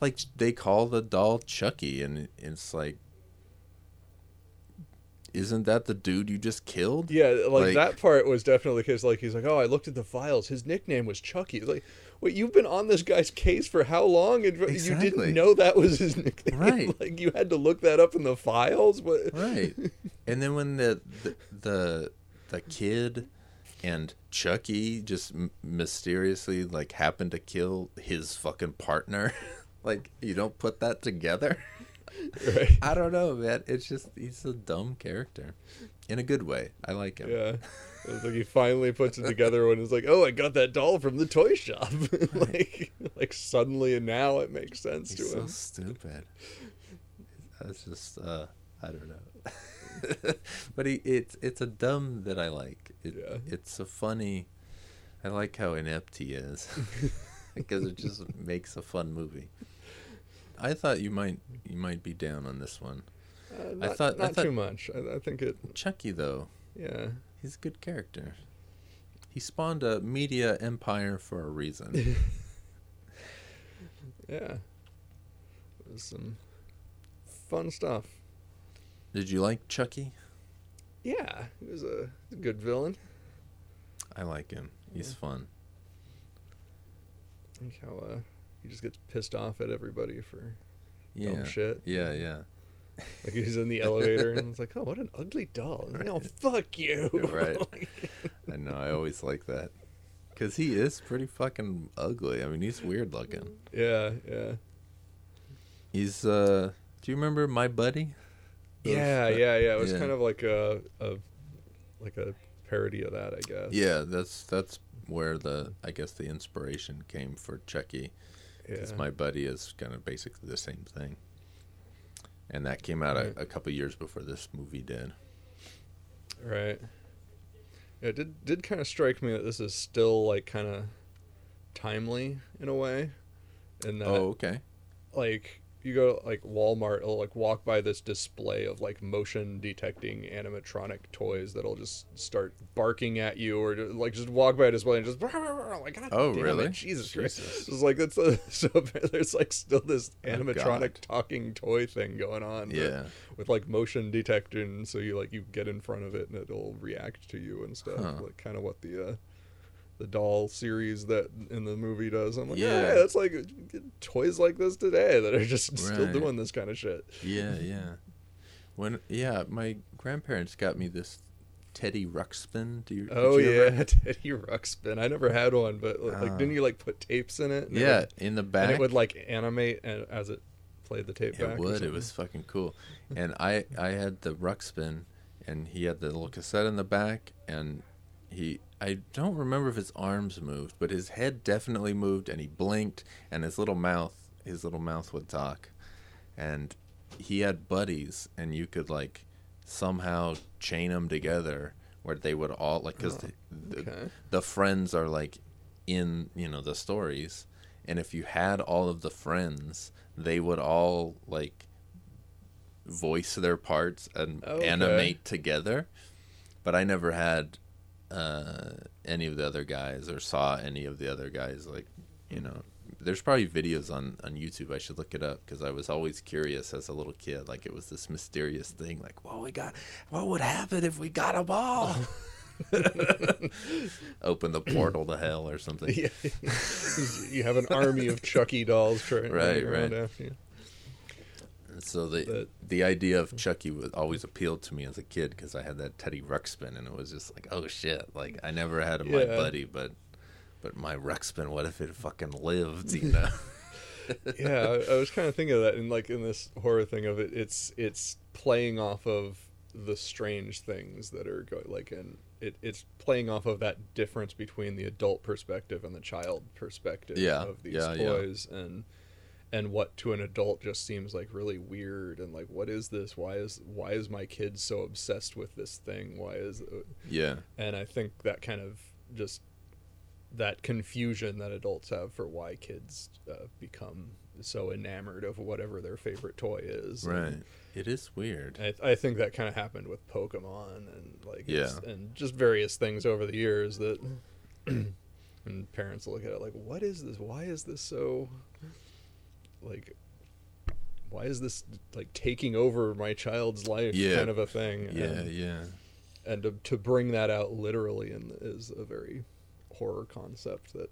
like they call the doll chucky and it's like isn't that the dude you just killed Yeah, like, Like- that part was definitely because like he's like, oh, I looked at the files. His nickname was Chucky. Like, wait, you've been on this guy's case for how long, and you didn't know that was his nickname? Right. like you had to look that up in the files. What? right and then when the the the, the kid and Chucky just m- mysteriously like happened to kill his fucking partner. like you don't put that together. Right. I don't know, man. It's just he's a dumb character, in a good way. I like him. Yeah. It's like he finally puts it together when it's like, oh, I got that doll from the toy shop. like, like suddenly and now it makes sense He's to so him. So stupid. That's just uh, I don't know. but he it's it's a dumb that I like. It, Yeah. It's a funny. I like how inept he is because it just makes a fun movie. I thought you might you might be down on this one. Uh, I not, thought- I not thought- too much. I, I think it. Chucky though, Yeah. he's a good character. He spawned a media empire for a reason. Yeah. It was some fun stuff. Did you like Chucky? Yeah, he was a, a good villain. I like him. He's fun. I like how uh, he just gets pissed off at everybody for Yeah. shit. Yeah, yeah. like he's in the elevator and it's like, oh, what an ugly doll. Oh, fuck you. Right. I know. I always like that because he is pretty fucking ugly. I mean, he's weird looking. yeah, yeah. He's. uh Do you remember my buddy? Those- Yeah, yeah, yeah. It was yeah. kind of like a, a like a parody of that, I guess. Yeah, that's that's where the I guess the inspiration came for Chucky. Yeah. Because my buddy is kind of basically the same thing, and that came out Right. a, a couple years before this movie did. Right. Yeah, it did did kind of strike me that this is still like kind of timely in a way, and that oh, okay. like you go to, like Walmart, it'll like walk by this display of like motion detecting animatronic toys that'll just start barking at you, or ju- like just walk by a display and just like God Oh, really? it, Jesus, Christ! It's like that's a, so there's like still this Oh, animatronic God. talking toy thing going on. Yeah. with like motion detection, so you like you get in front of it and it'll react to you and stuff. Huh. Like kind of what the uh, the doll series that in the movie does. I'm like, Yeah. yeah, it's like toys like this today that are just still doing this kind of shit. Yeah, yeah. When yeah, my grandparents got me this Teddy Ruxpin. Do you? Oh you yeah, Teddy Ruxpin. I never had one, but like, Ah. didn't you like put tapes in it? Yeah, would- in the back. and it would like animate and as it played the tape. It would. It was fucking cool. And I I had the Ruxpin, and he had the little cassette in the back, and he I don't remember if his arms moved, but his head definitely moved, and he blinked, and his little mouth his little mouth would talk, and he had buddies, and you could like somehow chain them together where they would all like because oh, the, the, okay. the friends are like in you know the stories and if you had all of the friends they would all like voice their parts and oh, Okay. animate together but i never had uh any of the other guys or saw any of the other guys like you know there's probably videos on on youtube i should look it up because i was always curious as a little kid like it was this mysterious thing like well we got what would happen if we got a ball open the portal to hell or something Yeah. you have an army of Chucky dolls trying Right, right. after you. So the That- the idea of Chucky was always appealed to me as a kid because I had that Teddy Ruxpin and it was just like, oh shit! Like I never had a my buddy, but but my Ruxpin, what if it fucking lived? You know? yeah, I, I was kind of thinking of that in like in this horror thing of it. It's it's playing off of the strange things that are going like and it, it's playing off of that difference between the adult perspective and the child perspective Yeah, of these yeah, yeah. toys and and what to an adult just seems like really weird and like what is this why is why is my kid so obsessed with this thing why is yeah, and I think that kind of just that confusion that adults have for why kids uh, become so enamored of whatever their favorite toy is. right. And It is weird. I, I think that kind of happened with Pokemon and like Yeah. and just various things over the years that and parents look at it like what is this why is this so like why is this like taking over my child's life Yeah. kind of a thing Yeah, and, yeah, and to, to bring that out literally in, is a very horror concept that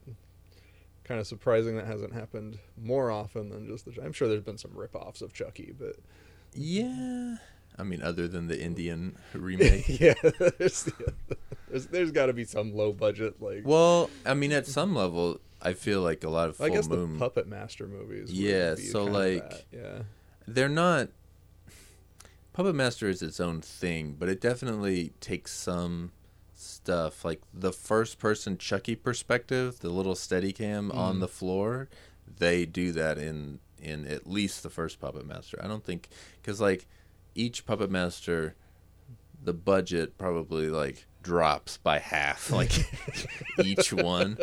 kind of surprising that hasn't happened more often than just the i'm sure there's been some rip-offs of chucky but yeah. I mean, other than the Indian remake. yeah, there's, there's, there's got to be some low budget like. well, I mean, at some level, I feel like a lot of full I guess moon. the Puppet Master movies. Yeah, so, like, yeah, they're not Puppet Master is its own thing, but it definitely takes some stuff like the first person Chucky perspective, the little steady cam on mm. the floor, they do that in in at least the first Puppet Master. I don't think cuz like each Puppet Master the budget probably like drops by half like each one.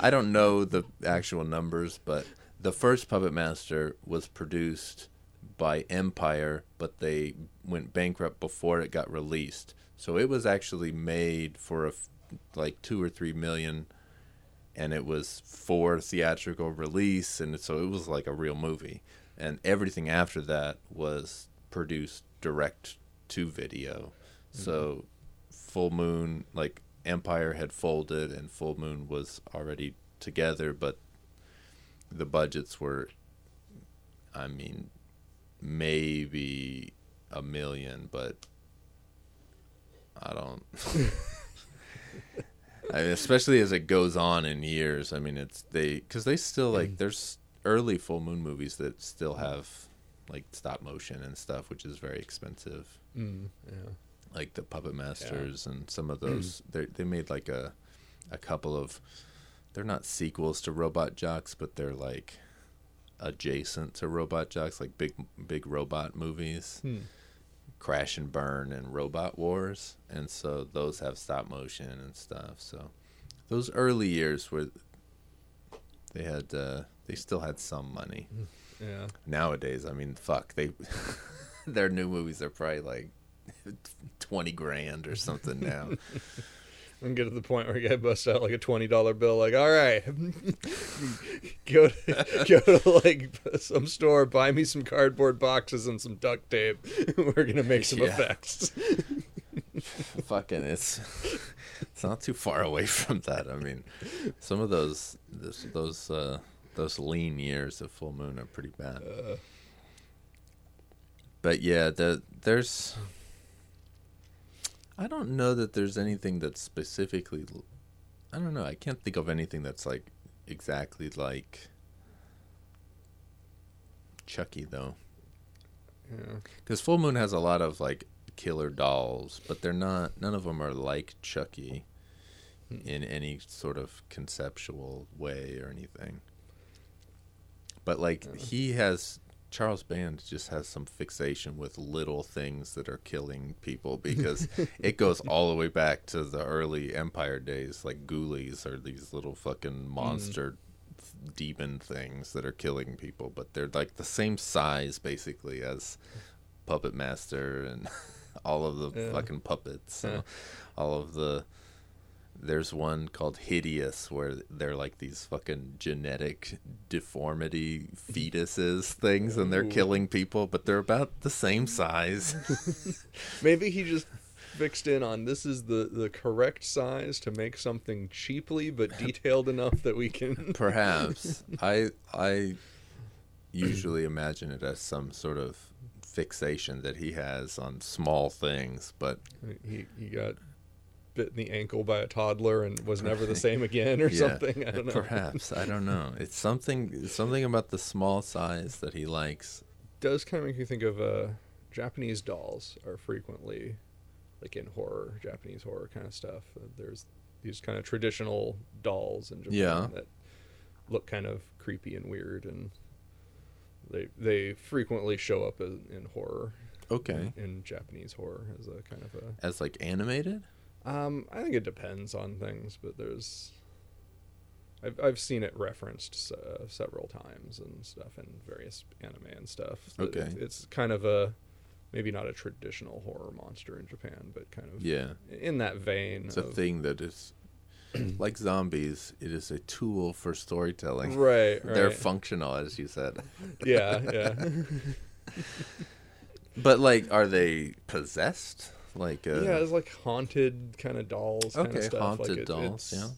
I don't know the actual numbers, but the first Puppet Master was produced by Empire, but they went bankrupt before it got released. So it was actually made for a, like two or three million, and it was for theatrical release, and so it was like a real movie. And everything after that was produced direct to video. Mm-hmm. So Full Moon, like Empire had folded, and Full Moon was already together, but the budgets were, I mean, maybe a million, but I don't. I mean, especially as it goes on in years. I mean, it's they because they still like mm. there's early full moon movies that still have like stop motion and stuff, which is very expensive. mm, yeah. Like the Puppet Masters and some of those. they they made like a a couple of. They're not sequels to Robot Jox, but they're like adjacent to Robot Jox, like big big robot movies. Hmm. Crash and Burn and Robot Wars, and so those have stop motion and stuff. So those early years where they had uh, they still had some money. Yeah. Nowadays, I mean, fuck, they their new movies are probably like twenty grand or something now. And get to the point where you guy busts out like a twenty dollar bill, like, all right, go to, go to like some store, buy me some cardboard boxes and some duct tape. We're gonna make some Yeah. effects. Fucking, it's it's not too far away from that. I mean, some of those those those uh, those lean years of full moon are pretty bad. Uh. but yeah, the there's. I don't know that there's anything that's specifically. I don't know. I can't think of anything that's like exactly like Chucky though. Yeah. Because Full Moon has a lot of like killer dolls, but they're not. None of them are like Chucky hmm. in any sort of conceptual way or anything. But like he has Charles Band just has some fixation with little things that are killing people because it goes all the way back to the early Empire days. Like ghoulies are these little fucking mm. monster demon things that are killing people, but they're like the same size basically as Puppet Master and all of the Yeah. fucking puppets. Yeah. all of the there's one called Hideous where they're like these fucking genetic deformity fetuses things and they're killing people, but they're about the same size. Maybe he just fixed in on this is the the correct size to make something cheaply but detailed enough that we can. Perhaps. I I usually imagine it as some sort of fixation that he has on small things, but he he got bit in the ankle by a toddler and was never the same again or yeah, something. I don't know. Perhaps. I don't know. It's something it's something about the small size that he likes. does kind of make me think of uh, Japanese dolls are frequently like in horror, Japanese horror kind of stuff. Uh, There's these kind of traditional dolls in Japan Yeah. that look kind of creepy and weird, and they they frequently show up in, in horror. Okay. In Japanese horror as a kind of a As like animated? Um, I think it depends on things, but there's. I've I've seen it referenced uh, several times and stuff in various anime and stuff. Okay. it's, it's kind of a maybe not a traditional horror monster in Japan, but kind of Yeah. in that vein. It's a thing that is like zombies, it is a tool for storytelling. Right, They're functional as you said. Yeah, yeah. But like are they possessed? Like uh yeah, it's like haunted kind of dolls. kind Okay, of stuff. haunted like it, dolls, yeah.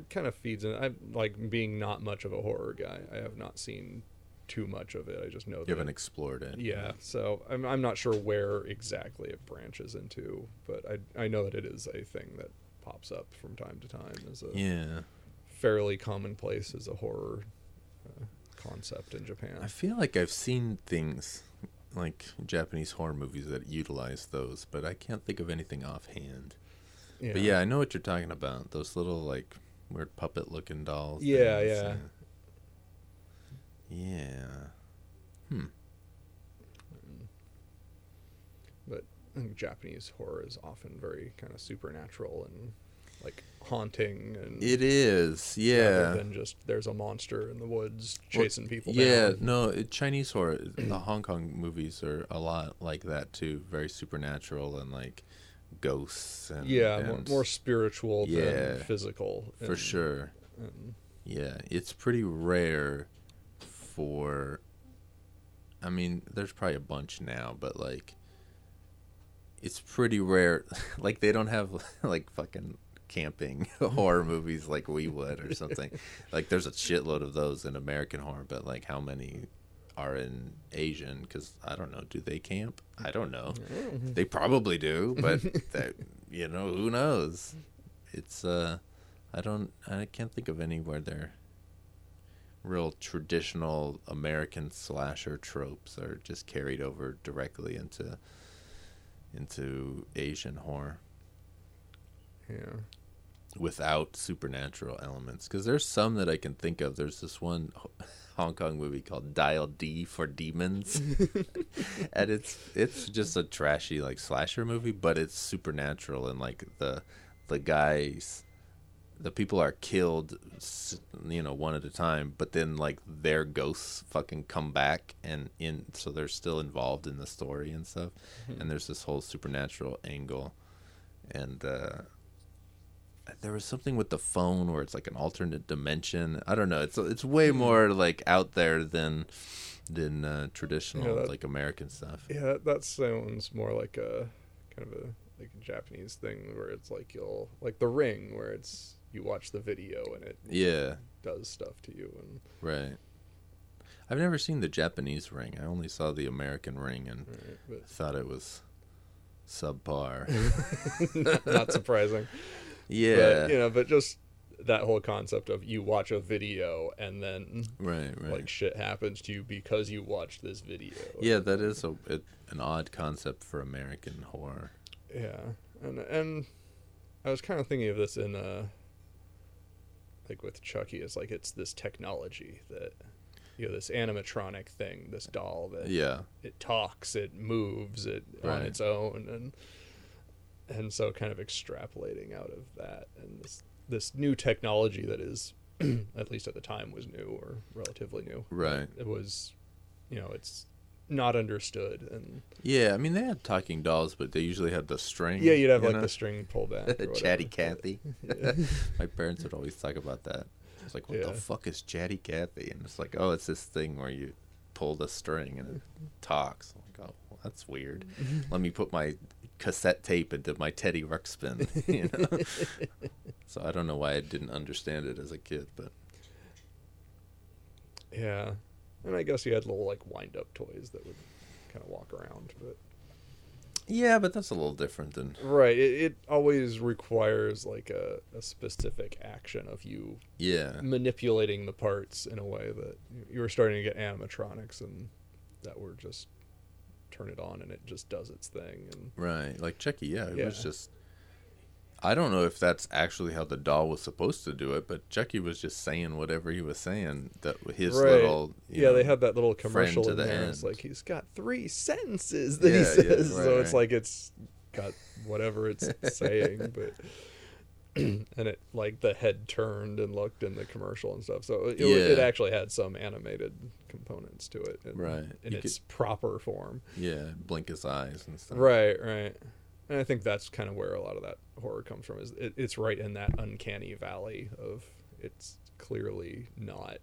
It kind of feeds in. I like being not much of a horror guy. I have not seen too much of it. I just know You that haven't explored it. yeah, so I'm I'm not sure where exactly it branches into, but I I know that it is a thing that pops up from time to time as a Yeah. fairly commonplace as a horror uh, concept in Japan. I feel like I've seen things like Japanese horror movies that utilize those, but I can't think of anything offhand. But yeah, I know what you're talking about. Those little like weird puppet looking dolls. Yeah, things, yeah. Yeah. Hmm. but I think Japanese horror is often very kind of supernatural and like haunting and It is. Yeah. than just there's a monster in the woods Well, chasing people Yeah, down. no, it, Chinese horror, the Hong Kong movies are a lot like that too. Very supernatural and like ghosts and yeah, more, and- more spiritual Yeah. than physical. for and- sure. and- Yeah, it's pretty rare for. I mean, there's probably a bunch now, but like, it's pretty rare. Like, they don't have like fucking camping horror movies like we would or something. like, there's a shitload of those in American horror, but like, how many are in Asian? Because I don't know. Do they camp? I don't know. They probably do, but that, you know, who knows? It's uh, I don't, I can't think of anywhere they're real traditional American slasher tropes are just carried over directly into into Asian horror yeah. Without supernatural elements. Because there's some that I can think of. There's this one Hong Kong movie called Dial D for Demons, and it's it's just a trashy like slasher movie, but it's supernatural and like the the guys. The people are killed, you know, one at a time, but then like their ghosts fucking come back and in, so they're still involved in the story and stuff. And there's this whole supernatural angle, and uh, there was something with the phone where it's like an alternate dimension. I don't know. It's it's way more like out there than than uh, traditional Yeah, that- like American stuff. Yeah, that, that sounds more like a kind of a like a Japanese thing where it's like you'll like the ring where it's you watch the video and it Yeah, does stuff to you and right. I've never seen the Japanese ring. I only saw the American ring and right, but thought it was subpar. not surprising. yeah, But, you know, but just that whole concept of you watch a video and then right, right. like shit happens to you because you watched this video. yeah, that is a it, an odd concept for American horror. Yeah, and and I was kind of thinking of this in uh like with Chucky. It's like it's this technology that you know this animatronic thing, this doll that Yeah, it talks, it moves, it on its own, and and so kind of extrapolating out of that and this this new technology that is at least at the time was new or relatively new. right. It was, you know, it's not understood and Yeah, I mean they had talking dolls, but they usually had the string. yeah, you'd have you like know? the string pull back. Chatty Cathy. My parents would always talk about that. It's like, what Yeah. the fuck is Chatty Cathy? And it's like, oh, it's this thing where you pull the string and it talks. I'm like, oh, well, that's weird. Let me put my cassette tape into my Teddy Ruxpin. You know? so I don't know why I didn't understand it as a kid, but Yeah, and I guess you had little like wind up toys that would kind of walk around, but yeah, but that's a little different than right, it, it always requires like a, a specific action of you yeah, manipulating the parts in a way that you were starting to get animatronics and that were just turn it on and it just does its thing and right. Like Chucky, yeah, it was just. I don't know if that's actually how the doll was supposed to do it, but Chucky was just saying whatever he was saying. That his Right. little yeah, they know, had that little commercial to in the there. It's end. like he's got three sentences that Yeah, he yeah, says, right, so it's like it's got whatever it's saying, but and it like the head turned and looked in the commercial and stuff. So it, it Yeah. actually had some animated components to it, in, Right. in You its proper form. Yeah, blink his eyes and stuff. Right, right. And I think that's kind of where a lot of that horror comes from. Is it, it's right in that uncanny valley of it's clearly not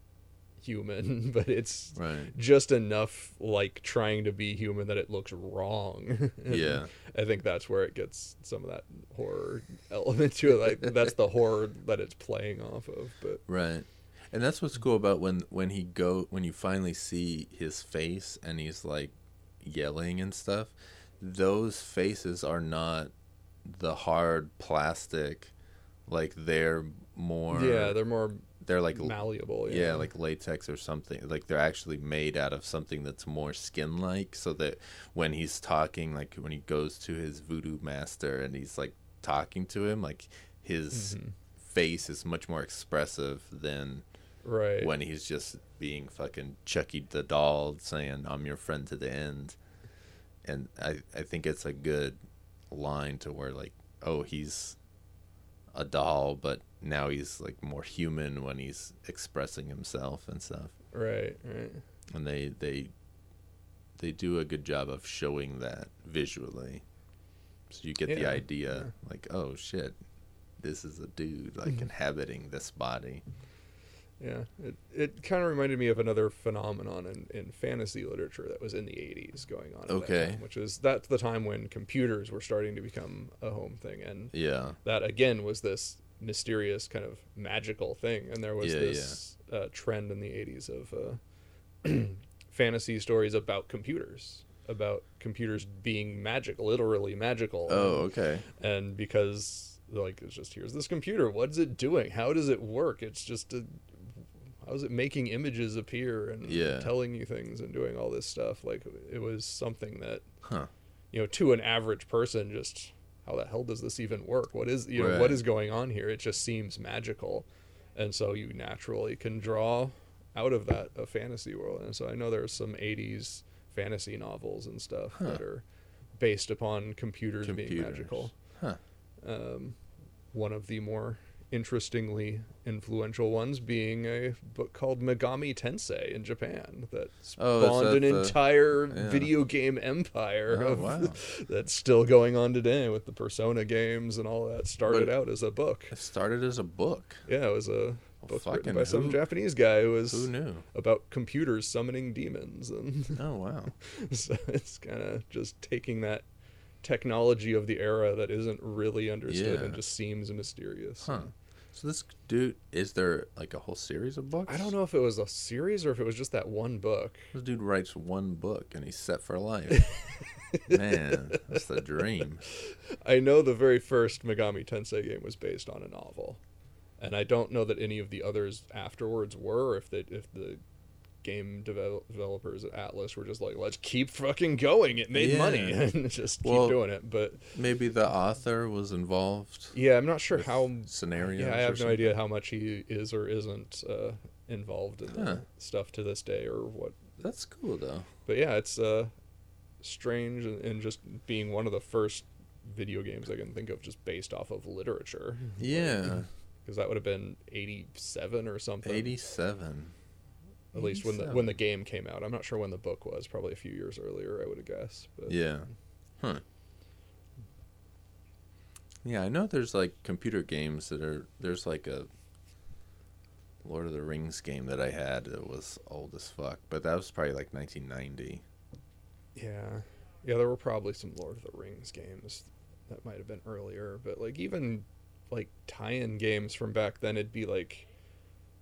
human, but it's Right. just enough like trying to be human that it looks wrong. Yeah. I think that's where it gets some of that horror element to it. Like that's the horror that it's playing off of. But Right. And that's what's cool about when when he go when you finally see his face and he's like yelling and stuff. Those faces are not the hard plastic, like they're more. yeah, they're more they're like malleable. yeah, like latex or something. Like they're actually made out of something that's more skin like, so that when he's talking, like when he goes to his voodoo master and he's like talking to him, like his Mm-hmm. face is much more expressive than right. when he's just being fucking Chucky the doll saying, I'm your friend to the end. And I, I think it's a good line to where, like, oh, he's a doll, but now he's, like, more human when he's expressing himself and stuff. right, right. And they, they, they do a good job of showing that visually. So you get the Yeah, idea, like, oh, shit, this is a dude, like, mm-hmm. inhabiting this body. Yeah, it it kind of reminded me of another phenomenon in, in fantasy literature that was in the '80s going on. Okay. time, which is that's the time when computers were starting to become a home thing, and Yeah. that again was this mysterious kind of magical thing, and there was Yeah, this Uh, trend in the '80s of uh, fantasy stories about computers, about computers being magic, literally magical. Oh, okay. and because like it's just here's this computer what is it doing how does it work it's just a, how is it making images appear and Yeah. telling you things and doing all this stuff like it was something that Huh. you know to an average person just how the hell does this even work? What is you know Right. what is going on here? It just seems magical. And so you naturally can draw out of that a fantasy world. And so i know there's some 80s fantasy novels and stuff that are based upon computers, being magical. Huh. um, one of the more interestingly influential ones being a book called Megami Tensei in Japan that Oh, spawned that an the- entire yeah. video game empire Oh, of, wow. that's still going on today with the Persona games and all that. Started But- out as a book. It started as a book. Yeah, it was a book fucking written by some Japanese guy who was Who knew? about computers summoning demons and Oh wow. so it's kind of just taking that technology of the era that isn't really understood and just seems mysterious. Huh. So this dude is there like a whole series of books? I don't know if it was a series or if it was just that one book. This dude writes one book and he's set for life. Man, that's the dream. I know the very first Megami Tensei game was based on a novel, and I don't know that any of the others afterwards were. Or if they, if the game devel- developers at Atlus were just like, let's keep fucking going. It made money and just keep Well- doing it. But Maybe the author was involved. yeah, I'm not sure how. scenario. Yeah, I have no something? idea how much he is or isn't uh, involved in Huh. the stuff to this day or what That's cool though. but yeah, it's uh, strange and, and just being one of the first video games I can think of just based off of literature. Yeah. because that would have been '87 or something. Eighty-seven. At least when the when the game came out. I'm not sure when the book was. Probably a few years earlier, I would have guessed. But Yeah. Huh. Yeah, I know there's like computer games that are there's like a Lord of the Rings game that I had that was old as fuck, but that was probably like 1990. yeah, yeah, there were probably some Lord of the Rings games that might have been earlier. But like even like tie-in games from back then, it'd be like,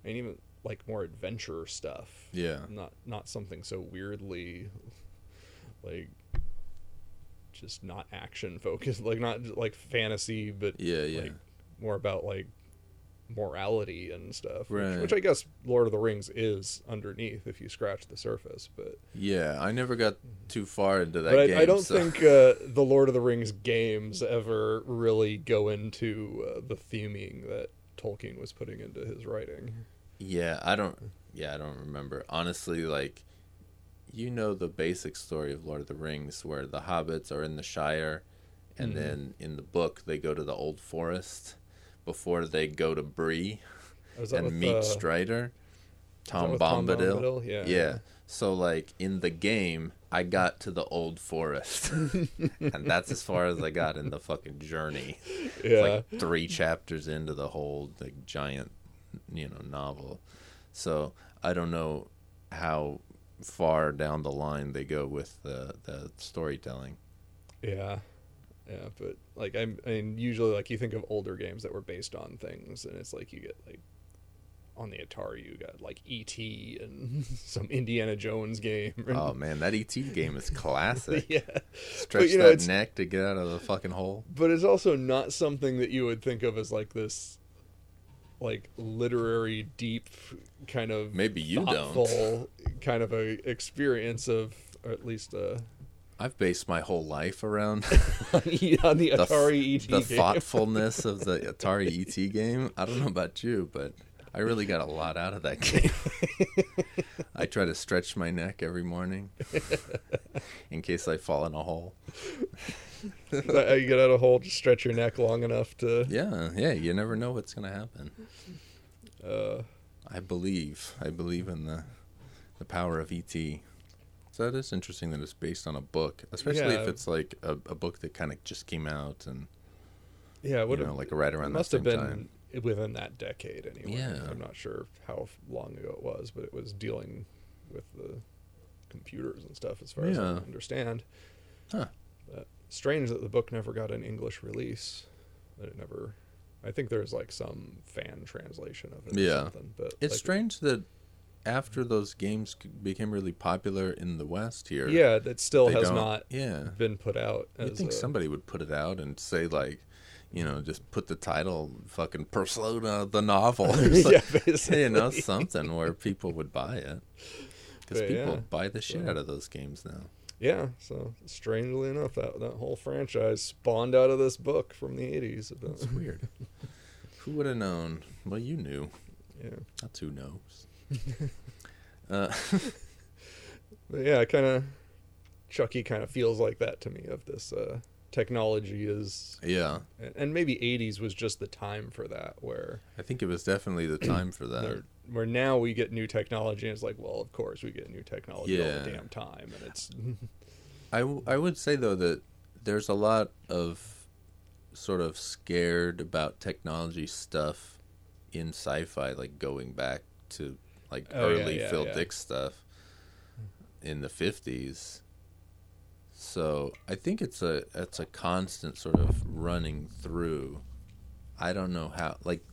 I mean, even like more adventure stuff. Yeah. not not something so weirdly like just not action focused like not like fantasy but Yeah, yeah. like more about like morality and stuff which, Right. which i guess lord of the rings is underneath if you scratch the surface but Yeah, I never got too far into that but game. I, I don't so- think uh, the lord of the rings games ever really go into uh, the theming that tolkien was putting into his writing Yeah, I don't. Yeah, I don't remember. Honestly, like, you know the basic story of Lord of the Rings, where the hobbits are in the Shire, and Mm-hmm. then in the book they go to the Old Forest before they go to Bree and meet uh, Strider. Tom with Tom Bombadil. Bombadil? Yeah, yeah. So like in the game, I got to the Old Forest, and that's as far as I got in the fucking journey. It's yeah like three chapters into the whole like giant you know novel so i don't know how far down the line they go with the the storytelling Yeah, yeah, but like I'm, I mean, usually like you think of older games that were based on things, and it's like you get like on the Atari you got like E.T. and some Indiana Jones game. Oh man, that ET game is classic. yeah. Stretch you know, that neck to get out of the fucking hole. But it's also not something that you would think of as like this like literary deep kind of Maybe you don't. kind of a experience of or at least uh I've based my whole life around on the the, Atari ET the game. thoughtfulness of the Atari ET game. I don't know about you, but I really got a lot out of that game. I try to stretch my neck every morning in case I fall in a hole. You get out of hole to stretch your neck long enough to Yeah, yeah, you never know what's going to happen. uh I believe. I believe in the the power of ET. So it is interesting that it's based on a book, especially Yeah. if it's like a, a book that kind of just came out and yeah, would you have know, like right around it the must have been time. within that decade anyway. Yeah. I'm not sure how long ago it was, but it was dealing with the computers and stuff as far as I Yeah. understand. Huh. Strange that the book never got an English release. That it never I think there's like some fan translation of it or Yeah. something. But It's like, strange that after those games became really popular in the West here, Yeah, that still has don't- Yeah, been put out I think a- somebody would put it out and say like, you know, just put the title "fucking Persona" the novel, or Yeah, something, you know, something where people would buy it because people yeah, buy the shit out of those games now. Yeah, so strangely enough, that that whole franchise spawned out of this book from the '80s. That's weird. Who would have known? Well, you knew. yeah, That's who knows. uh, but yeah, kind of Chucky kind of feels like that to me. Of this uh, technology is, yeah, and- and maybe '80s was just the time for that, where I think it was definitely the time for that. Where now we get new technology, and it's like, well, of course we get new technology all the damn time, and it's I, w- I would say though that there's a lot of sort of scared about technology stuff in sci-fi, like going back to like Oh, yeah, early yeah, Phil yeah. Dick stuff in the fifties. So I think it's a it's a constant sort of running through. I don't know how like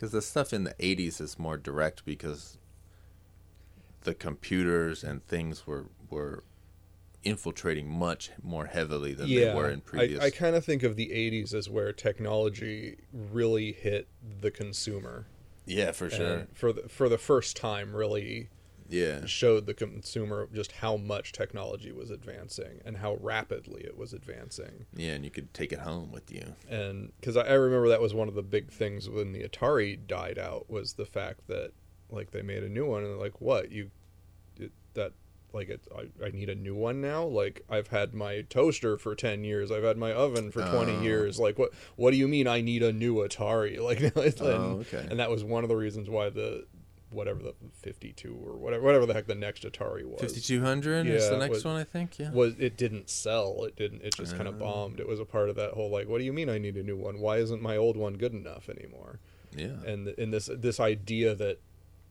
because the stuff in the '80s is more direct because the computers and things were were infiltrating much more heavily than they were in previous. I, I kind of think of the '80s as where technology really hit the consumer. yeah, for sure. and for the for the first time really yeah, showed the consumer just how much technology was advancing and how rapidly it was advancing. Yeah, and you could take it home with you. and because I, I remember that was one of the big things when the atari died out was the fact that like they made a new one and they're like what? You it, that like it, I, I need a new one now? Like i've had my toaster for 10 years. I've had my oven for 20 Oh. years. Like what what do you mean i need a new atari? Like oh, and, Oh, okay. and that was one of the reasons why the whatever the 52 or whatever whatever the heck the next atari was Fifty two hundred is Yeah, the next was- one, I think. Yeah. was it didn't sell it didn't it just kind Oh. of bombed it was a part of that whole like what do you mean i need a new one why isn't my old one good enough anymore yeah. and in this this idea that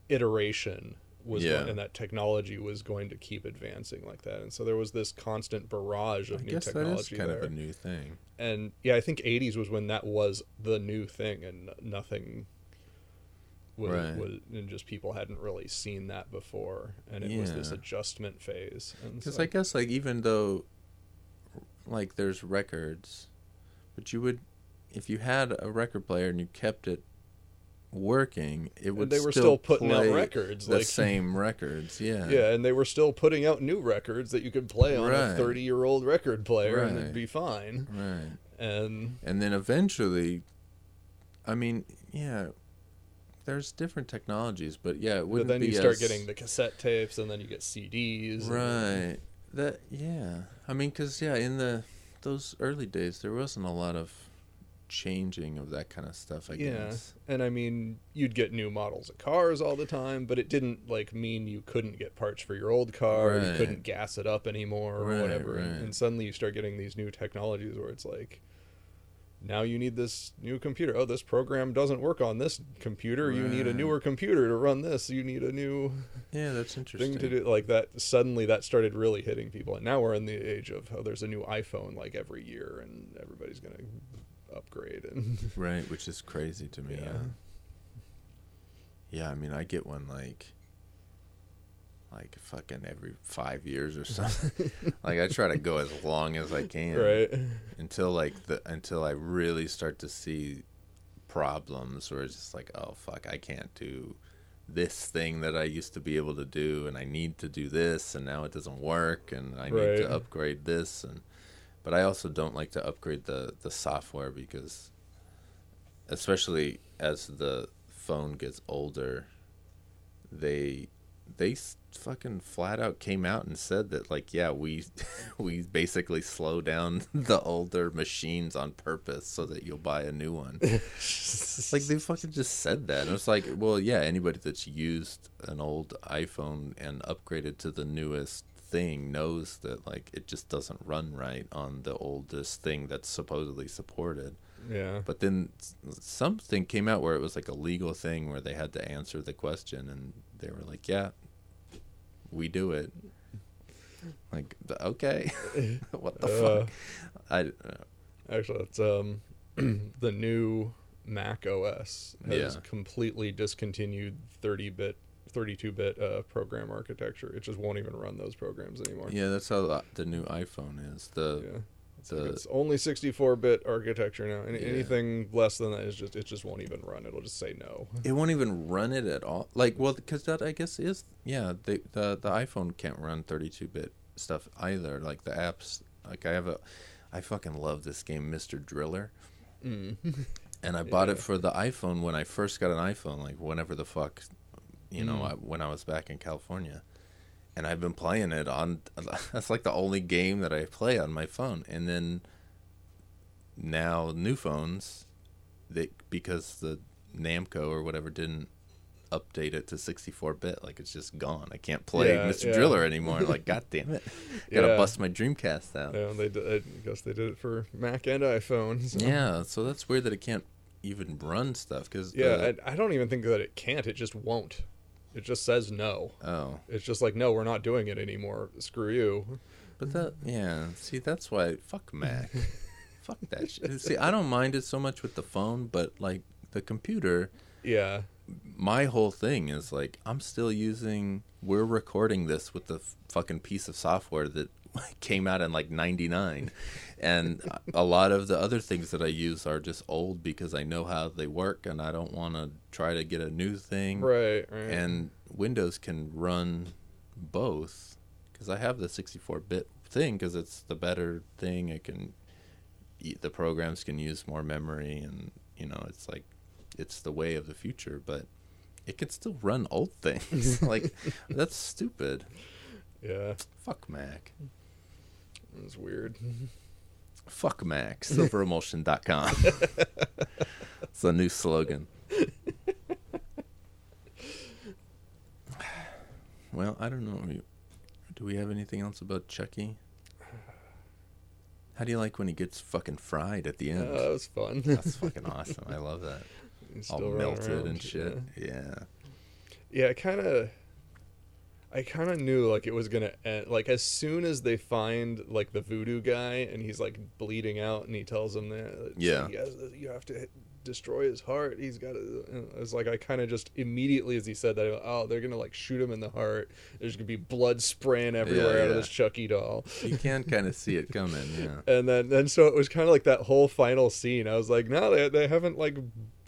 iteration was Yeah. and that technology was going to keep advancing like that and so there was this constant barrage I of new guess technology is kind there of a new thing. and yeah i think 80s was when that was the new thing and nothing was, Right. was and just people hadn't really seen that before and it was this adjustment phase Because so- I guess like even though, like there's records, but you would, if you had a record player and you kept it working, it would. they were still, still putting out records, the like- same records. Yeah. Yeah, and they were still putting out new records that you could play on a 30 year old record player and it'd be fine. Right. And And then eventually, I mean, yeah, there's different technologies, but yeah, it wouldn't then be you start as- getting the cassette tapes and then you get CDs. and- Right. That yeah. I mean, because yeah, in the those early days, there wasn't a lot of changing of that kind of stuff. I yeah. guess. And I mean, you'd get new models of cars all the time, but it didn't like mean you couldn't get parts for your old car, right. you couldn't gas it up anymore or Right, whatever. And, right. and suddenly you start getting these new technologies where it's like now you need this new computer. Oh, this program doesn't work on this computer. You need a newer computer to run this. You need a new Yeah, that's interesting. thing to do like that suddenly that started really hitting people and now we're in the age of oh there's a new iphone like every year and everybody's gonna upgrade and Right, which is crazy to me. Yeah. Yeah. Yeah, I mean, I get one like, like fucking every five years or something. like I try to go as long as I can, Right. Until like the until I really start to see problems where it's just like, oh fuck, I can't do this thing that I used to be able to do, and I need to do this, and now it doesn't work, and I need Right. to upgrade this, and but I also don't like to upgrade the the software because, especially as the phone gets older, they they fucking flat out came out and said that like yeah we we basically slow down the older machines on purpose so that you'll buy a new one. Like they fucking just said that. And it's like well yeah anybody that's used an old iphone and upgraded to the newest thing knows that like it just doesn't run right on the oldest thing that's supposedly supported Yeah. but then something came out where it was like a legal thing where they had to answer the question, and they were like, "Yeah, we do it." Like, okay, what the Uh, fuck? I uh, Actually, it's um the new Mac OS has Yeah. completely discontinued 30-bit, 32-bit uh, program architecture. It just won't even run those programs anymore. yeah, that's how the, the new iPhone is. The Yeah. It's, the like it's only 64-bit architecture now. Any, Yeah. Anything less than that is just it just won't even run. It'll just say no. it won't even run it at all. Like, well, because that I guess is yeah, the the the iPhone can't run 32-bit stuff either. Like the apps, like I have a, I fucking love this game, Mr. Driller. Mm. and I bought it for the iPhone when I first got an iPhone, like whenever the fuck, you know, Mm. I, when I was back in California, and I've been playing it on. That's like the only game that I play on my phone, and then now new phones, they because the Namco or whatever didn't update it to 64 bit like it's just gone i can't play Yeah, mr yeah. driller anymore like god damn it gotta Yeah. bust my dreamcast out Yeah, they did, I guess they did it for Mac and iPhone. so- yeah so that's weird that it can't even run stuff because Yeah, uh, I, I don't even think that it can't. It just won't. It just says no. oh It's just like no, we're not doing it anymore. Screw you. But that, yeah. See, that's why. Fuck Mac. fuck that shit. See, I don't mind it so much with the phone, but like the computer, Yeah, my whole thing is like I'm still using. We're recording this with the f- fucking piece of software that came out in like '99, and a lot of the other things that I use are just old because I know how they work, and I don't want to try to get a new thing. right, right. and Windows can run both because I have the 64-bit thing because it's the better thing. It can the programs can use more memory, and you know it's like it's the way of the future. But it can still run old things. like that's stupid. yeah, Fuck Mac. It's weird. Fuck Mac. Silveremulsion.com. it's a new slogan. Well, I don't know. Do we have anything else about Chucky? How do you like when he gets fucking fried at the end? Oh, that was fun. That's fucking awesome. I love that. All melted around, and shit. Yeah, Yeah. yeah I kind of. I kind of knew like it was gonna end. Like as soon as they find like the voodoo guy and he's like bleeding out and he tells him that Yeah. like, "Yes, you have to destroy his heart. He's got to. Uh, uh, it's like I kind of just immediately as he said that, oh, they're gonna like shoot him in the heart. There's gonna be blood spraying everywhere out of this Chucky doll. You can kind of see it coming. Yeah. And then and so it was kind of like that whole final scene. I was like, no, they they haven't like.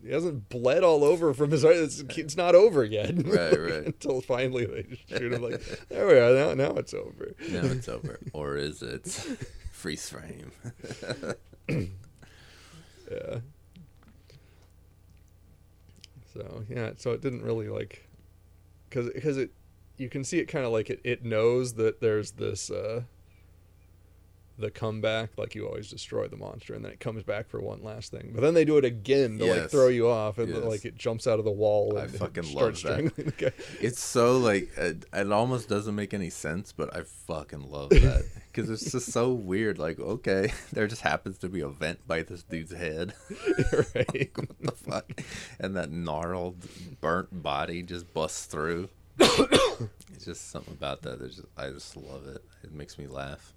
He hasn't bled all over from his heart. It's, it's not over yet. Right, right. Until finally they shoot him like, there we are. Now, now it's over. Now it's over. Or is it? Freeze frame. Yeah. So yeah, so it didn't really like, because because it, you can see it kind of like it it knows that there's this uh. The comeback, like you always destroy the monster, and then it comes back for one last thing. But then they do it again to like throw you off, and Yes. like it jumps out of the wall I and fucking starts love that. strangling the guy. It's so like it, it almost doesn't make any sense, but I fucking love that because it's just so weird. Like, okay, there just happens to be a vent by this dude's head. right? what the fuck? And that gnarled, burnt body just busts through. it's just something about that. That just I just love it. It makes me laugh.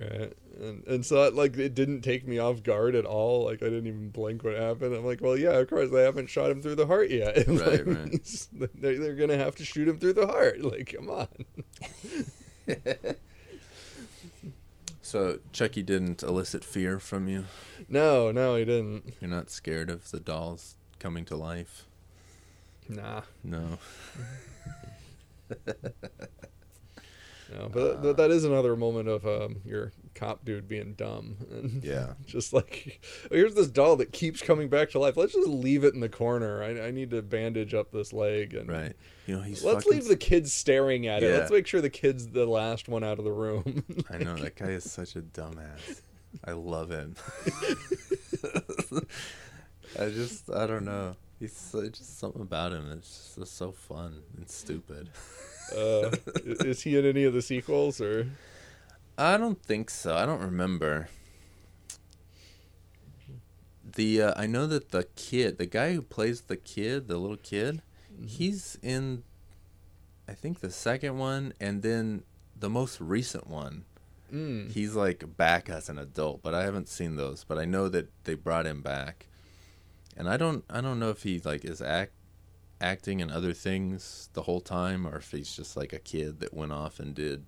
Right. And and so it, like it didn't take me off guard at all. Like I didn't even blink what happened. I'm like, well, yeah, of course they haven't shot him through the heart yet. And, Right, like, right. They're, they're gonna have to shoot him through the heart. Like, come on. So Chucky didn't elicit fear from you. No, no, he didn't. You're not scared of the dolls coming to life. Nah, No. No. But th- that is another moment of um, your cop dude being dumb. And Yeah. just like, here's this doll that keeps coming back to life. Let's just leave it in the corner. I, I need to bandage up this leg and Right. You know he's. Let's fucking leave the kids staring at it. Yeah. Let's make sure the kid's the last one out of the room. I know that guy is such a dumbass. I love him. I just I don't know. He's so, just something about him. It's just so fun and stupid. uh, is he in any of the sequels or? I don't think so. I don't remember. The uh, I know that the kid, the guy who plays the kid, the little kid, he's in I think the second one and then the most recent one. Mm. He's like back as an adult, but I haven't seen those, but I know that they brought him back. And I don't I don't know if he like is act acting in other things the whole time or if he's just like a kid that went off and did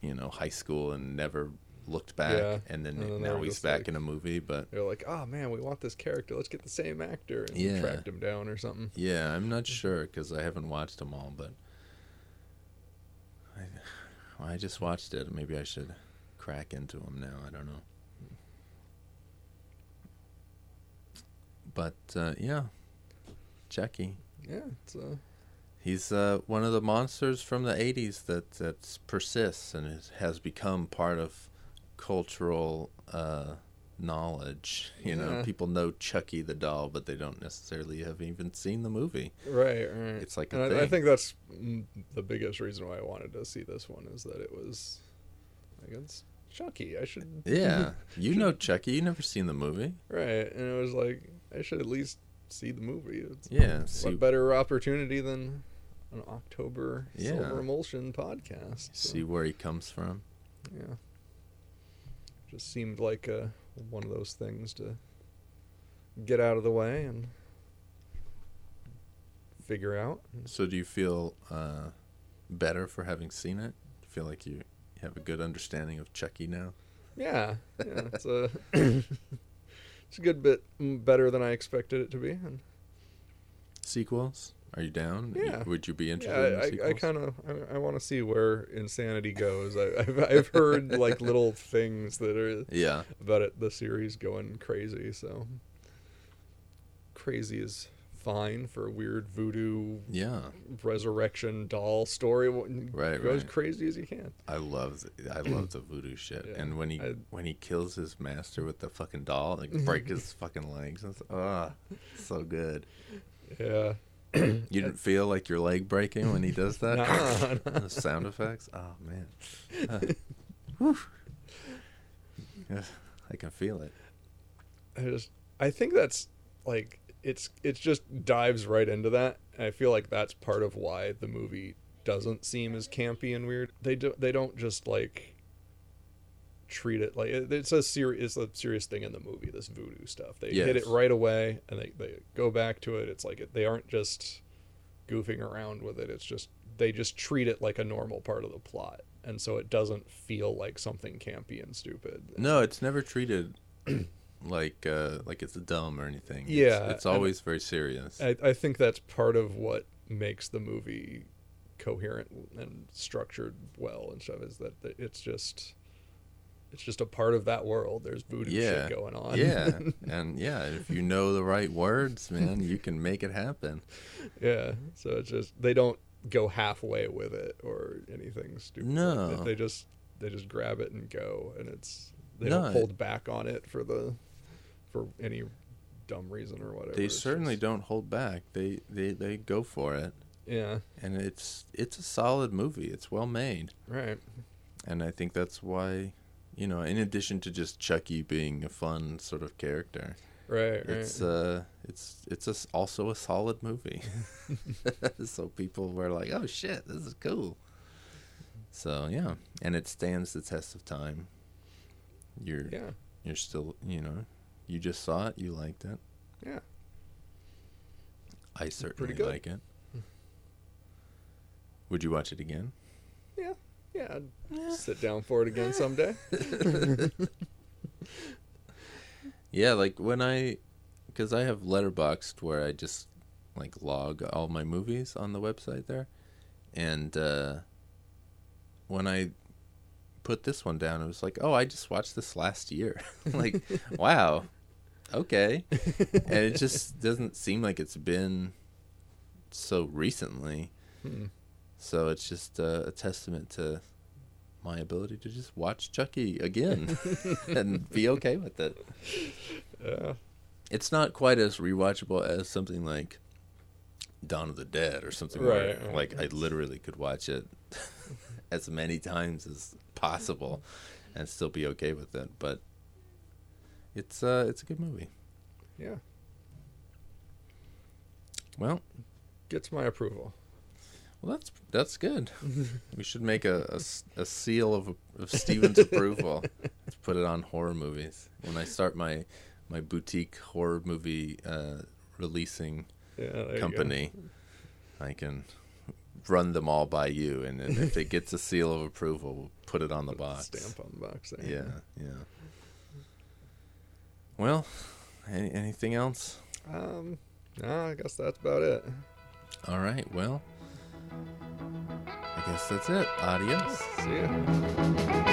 you know high school and never looked back Yeah, and then and then now he's back like- in a movie but They're like, oh man, we want this character. Let's get the same actor and Yeah. tracked him down or something. yeah i'm not sure because i haven't watched them all but I, well, I just watched it maybe i should crack into them now i don't know but uh, yeah chucky Yeah, it's uh, He's uh, one of the monsters from the '80s that that persists and is, has become part of cultural uh, knowledge. You know, people know Chucky the doll, but they don't necessarily have even seen the movie. right, right. It's like I, I think that's the biggest reason why I wanted to see this one is that it was, like, it's Chucky. I should. Yeah, you know Chucky. You never seen the movie. Right, and it was like I should at least see the movie. It's Yeah, see, what better opportunity than an October Yeah. Silver Emulsion podcast? so, see where he comes from. yeah, just seemed like uh, one of those things to get out of the way and figure out. So, do you feel uh, better for having seen it? Do you feel like you have a good understanding of Chucky now? Yeah, yeah, it's a it's a good bit better than I expected it to be. And Sequels? Are you down? Yeah. Would you be yeah, interested in I, I, I kind of I, I want to see where insanity goes. I, I've I've heard like little things that are Yeah. about it, the series going crazy. So crazy is fine for a weird voodoo Yeah. resurrection doll story. Right, go as crazy as you can. I love the, I love the voodoo shit. Yeah, and when he I- when he kills his master with the fucking doll, like break his fucking legs. It's, ah, so good. Yeah. You didn't feel like your leg breaking when he does that? Nah, the sound effects? Oh man. Uh, I can feel it. I just I think that's like it's it's just dives right into that. And I feel like that's part of why the movie doesn't seem as campy and weird. They do they don't just like treat it like it's a serious it's a serious thing in the movie this voodoo stuff. They hit it right away and they, they go back to it. It's like it, they aren't just goofing around with it. It's just they just treat it like a normal part of the plot. And so it doesn't feel like something campy and stupid. No, it's never treated like uh like it's dumb or anything. Yeah, It's, and- always very serious. I, I think that's part of what makes the movie coherent and structured well and stuff is that it's just it's just a part of that world. There's voodoo yeah. shit going on. Yeah. and yeah, if you know the right words, man, you can make it happen. yeah. So it's just they don't go halfway with it or anything stupid. No. They just they just grab it and go and it's they No, don't hold back on it for the for any dumb reason or whatever. They It's certainly just- don't hold back. They they they go for it. Yeah. And it's it's a solid movie. It's well made. Right. And I think that's why you know, in addition to just Chucky being a fun sort of character, Right. Right. it's uh it's it's a also a solid movie. so people were like, "Oh shit, this is cool." So, yeah, and it stands the test of time. you're Yeah. you're still you know you just saw it, you liked it. Yeah. I certainly like it. Would you watch it again? Yeah. Yeah. I'd sit down for it again someday. Yeah, like when I, because I have Letterboxd where I just like log all my movies on the website there, and uh, when I put this one down, it was like, oh, I just watched this last year. like, wow, okay, and it just doesn't seem like it's been so recently. Hmm. So it's just uh, a testament to my ability to just watch Chucky again and be okay with it. Yeah. It's not quite as rewatchable as something like Dawn of the Dead or something Right, right. like I literally could watch it as many times as possible and still be okay with it. But it's uh it's a good movie. Yeah. Well, Gets my approval. well that's that's good. we should make a a seal of of Stephen's approval. Let's put it on horror movies. When I start my my boutique horror movie uh, releasing Yeah. there you go. company, I can run them all by you, and if it gets a seal of approval, we'll put it on the Put the box. Stamp on the box there. Yeah, yeah. Well, any, anything else? Um. No, I guess that's about it. All right. Well, I guess that's it. Adios. See ya.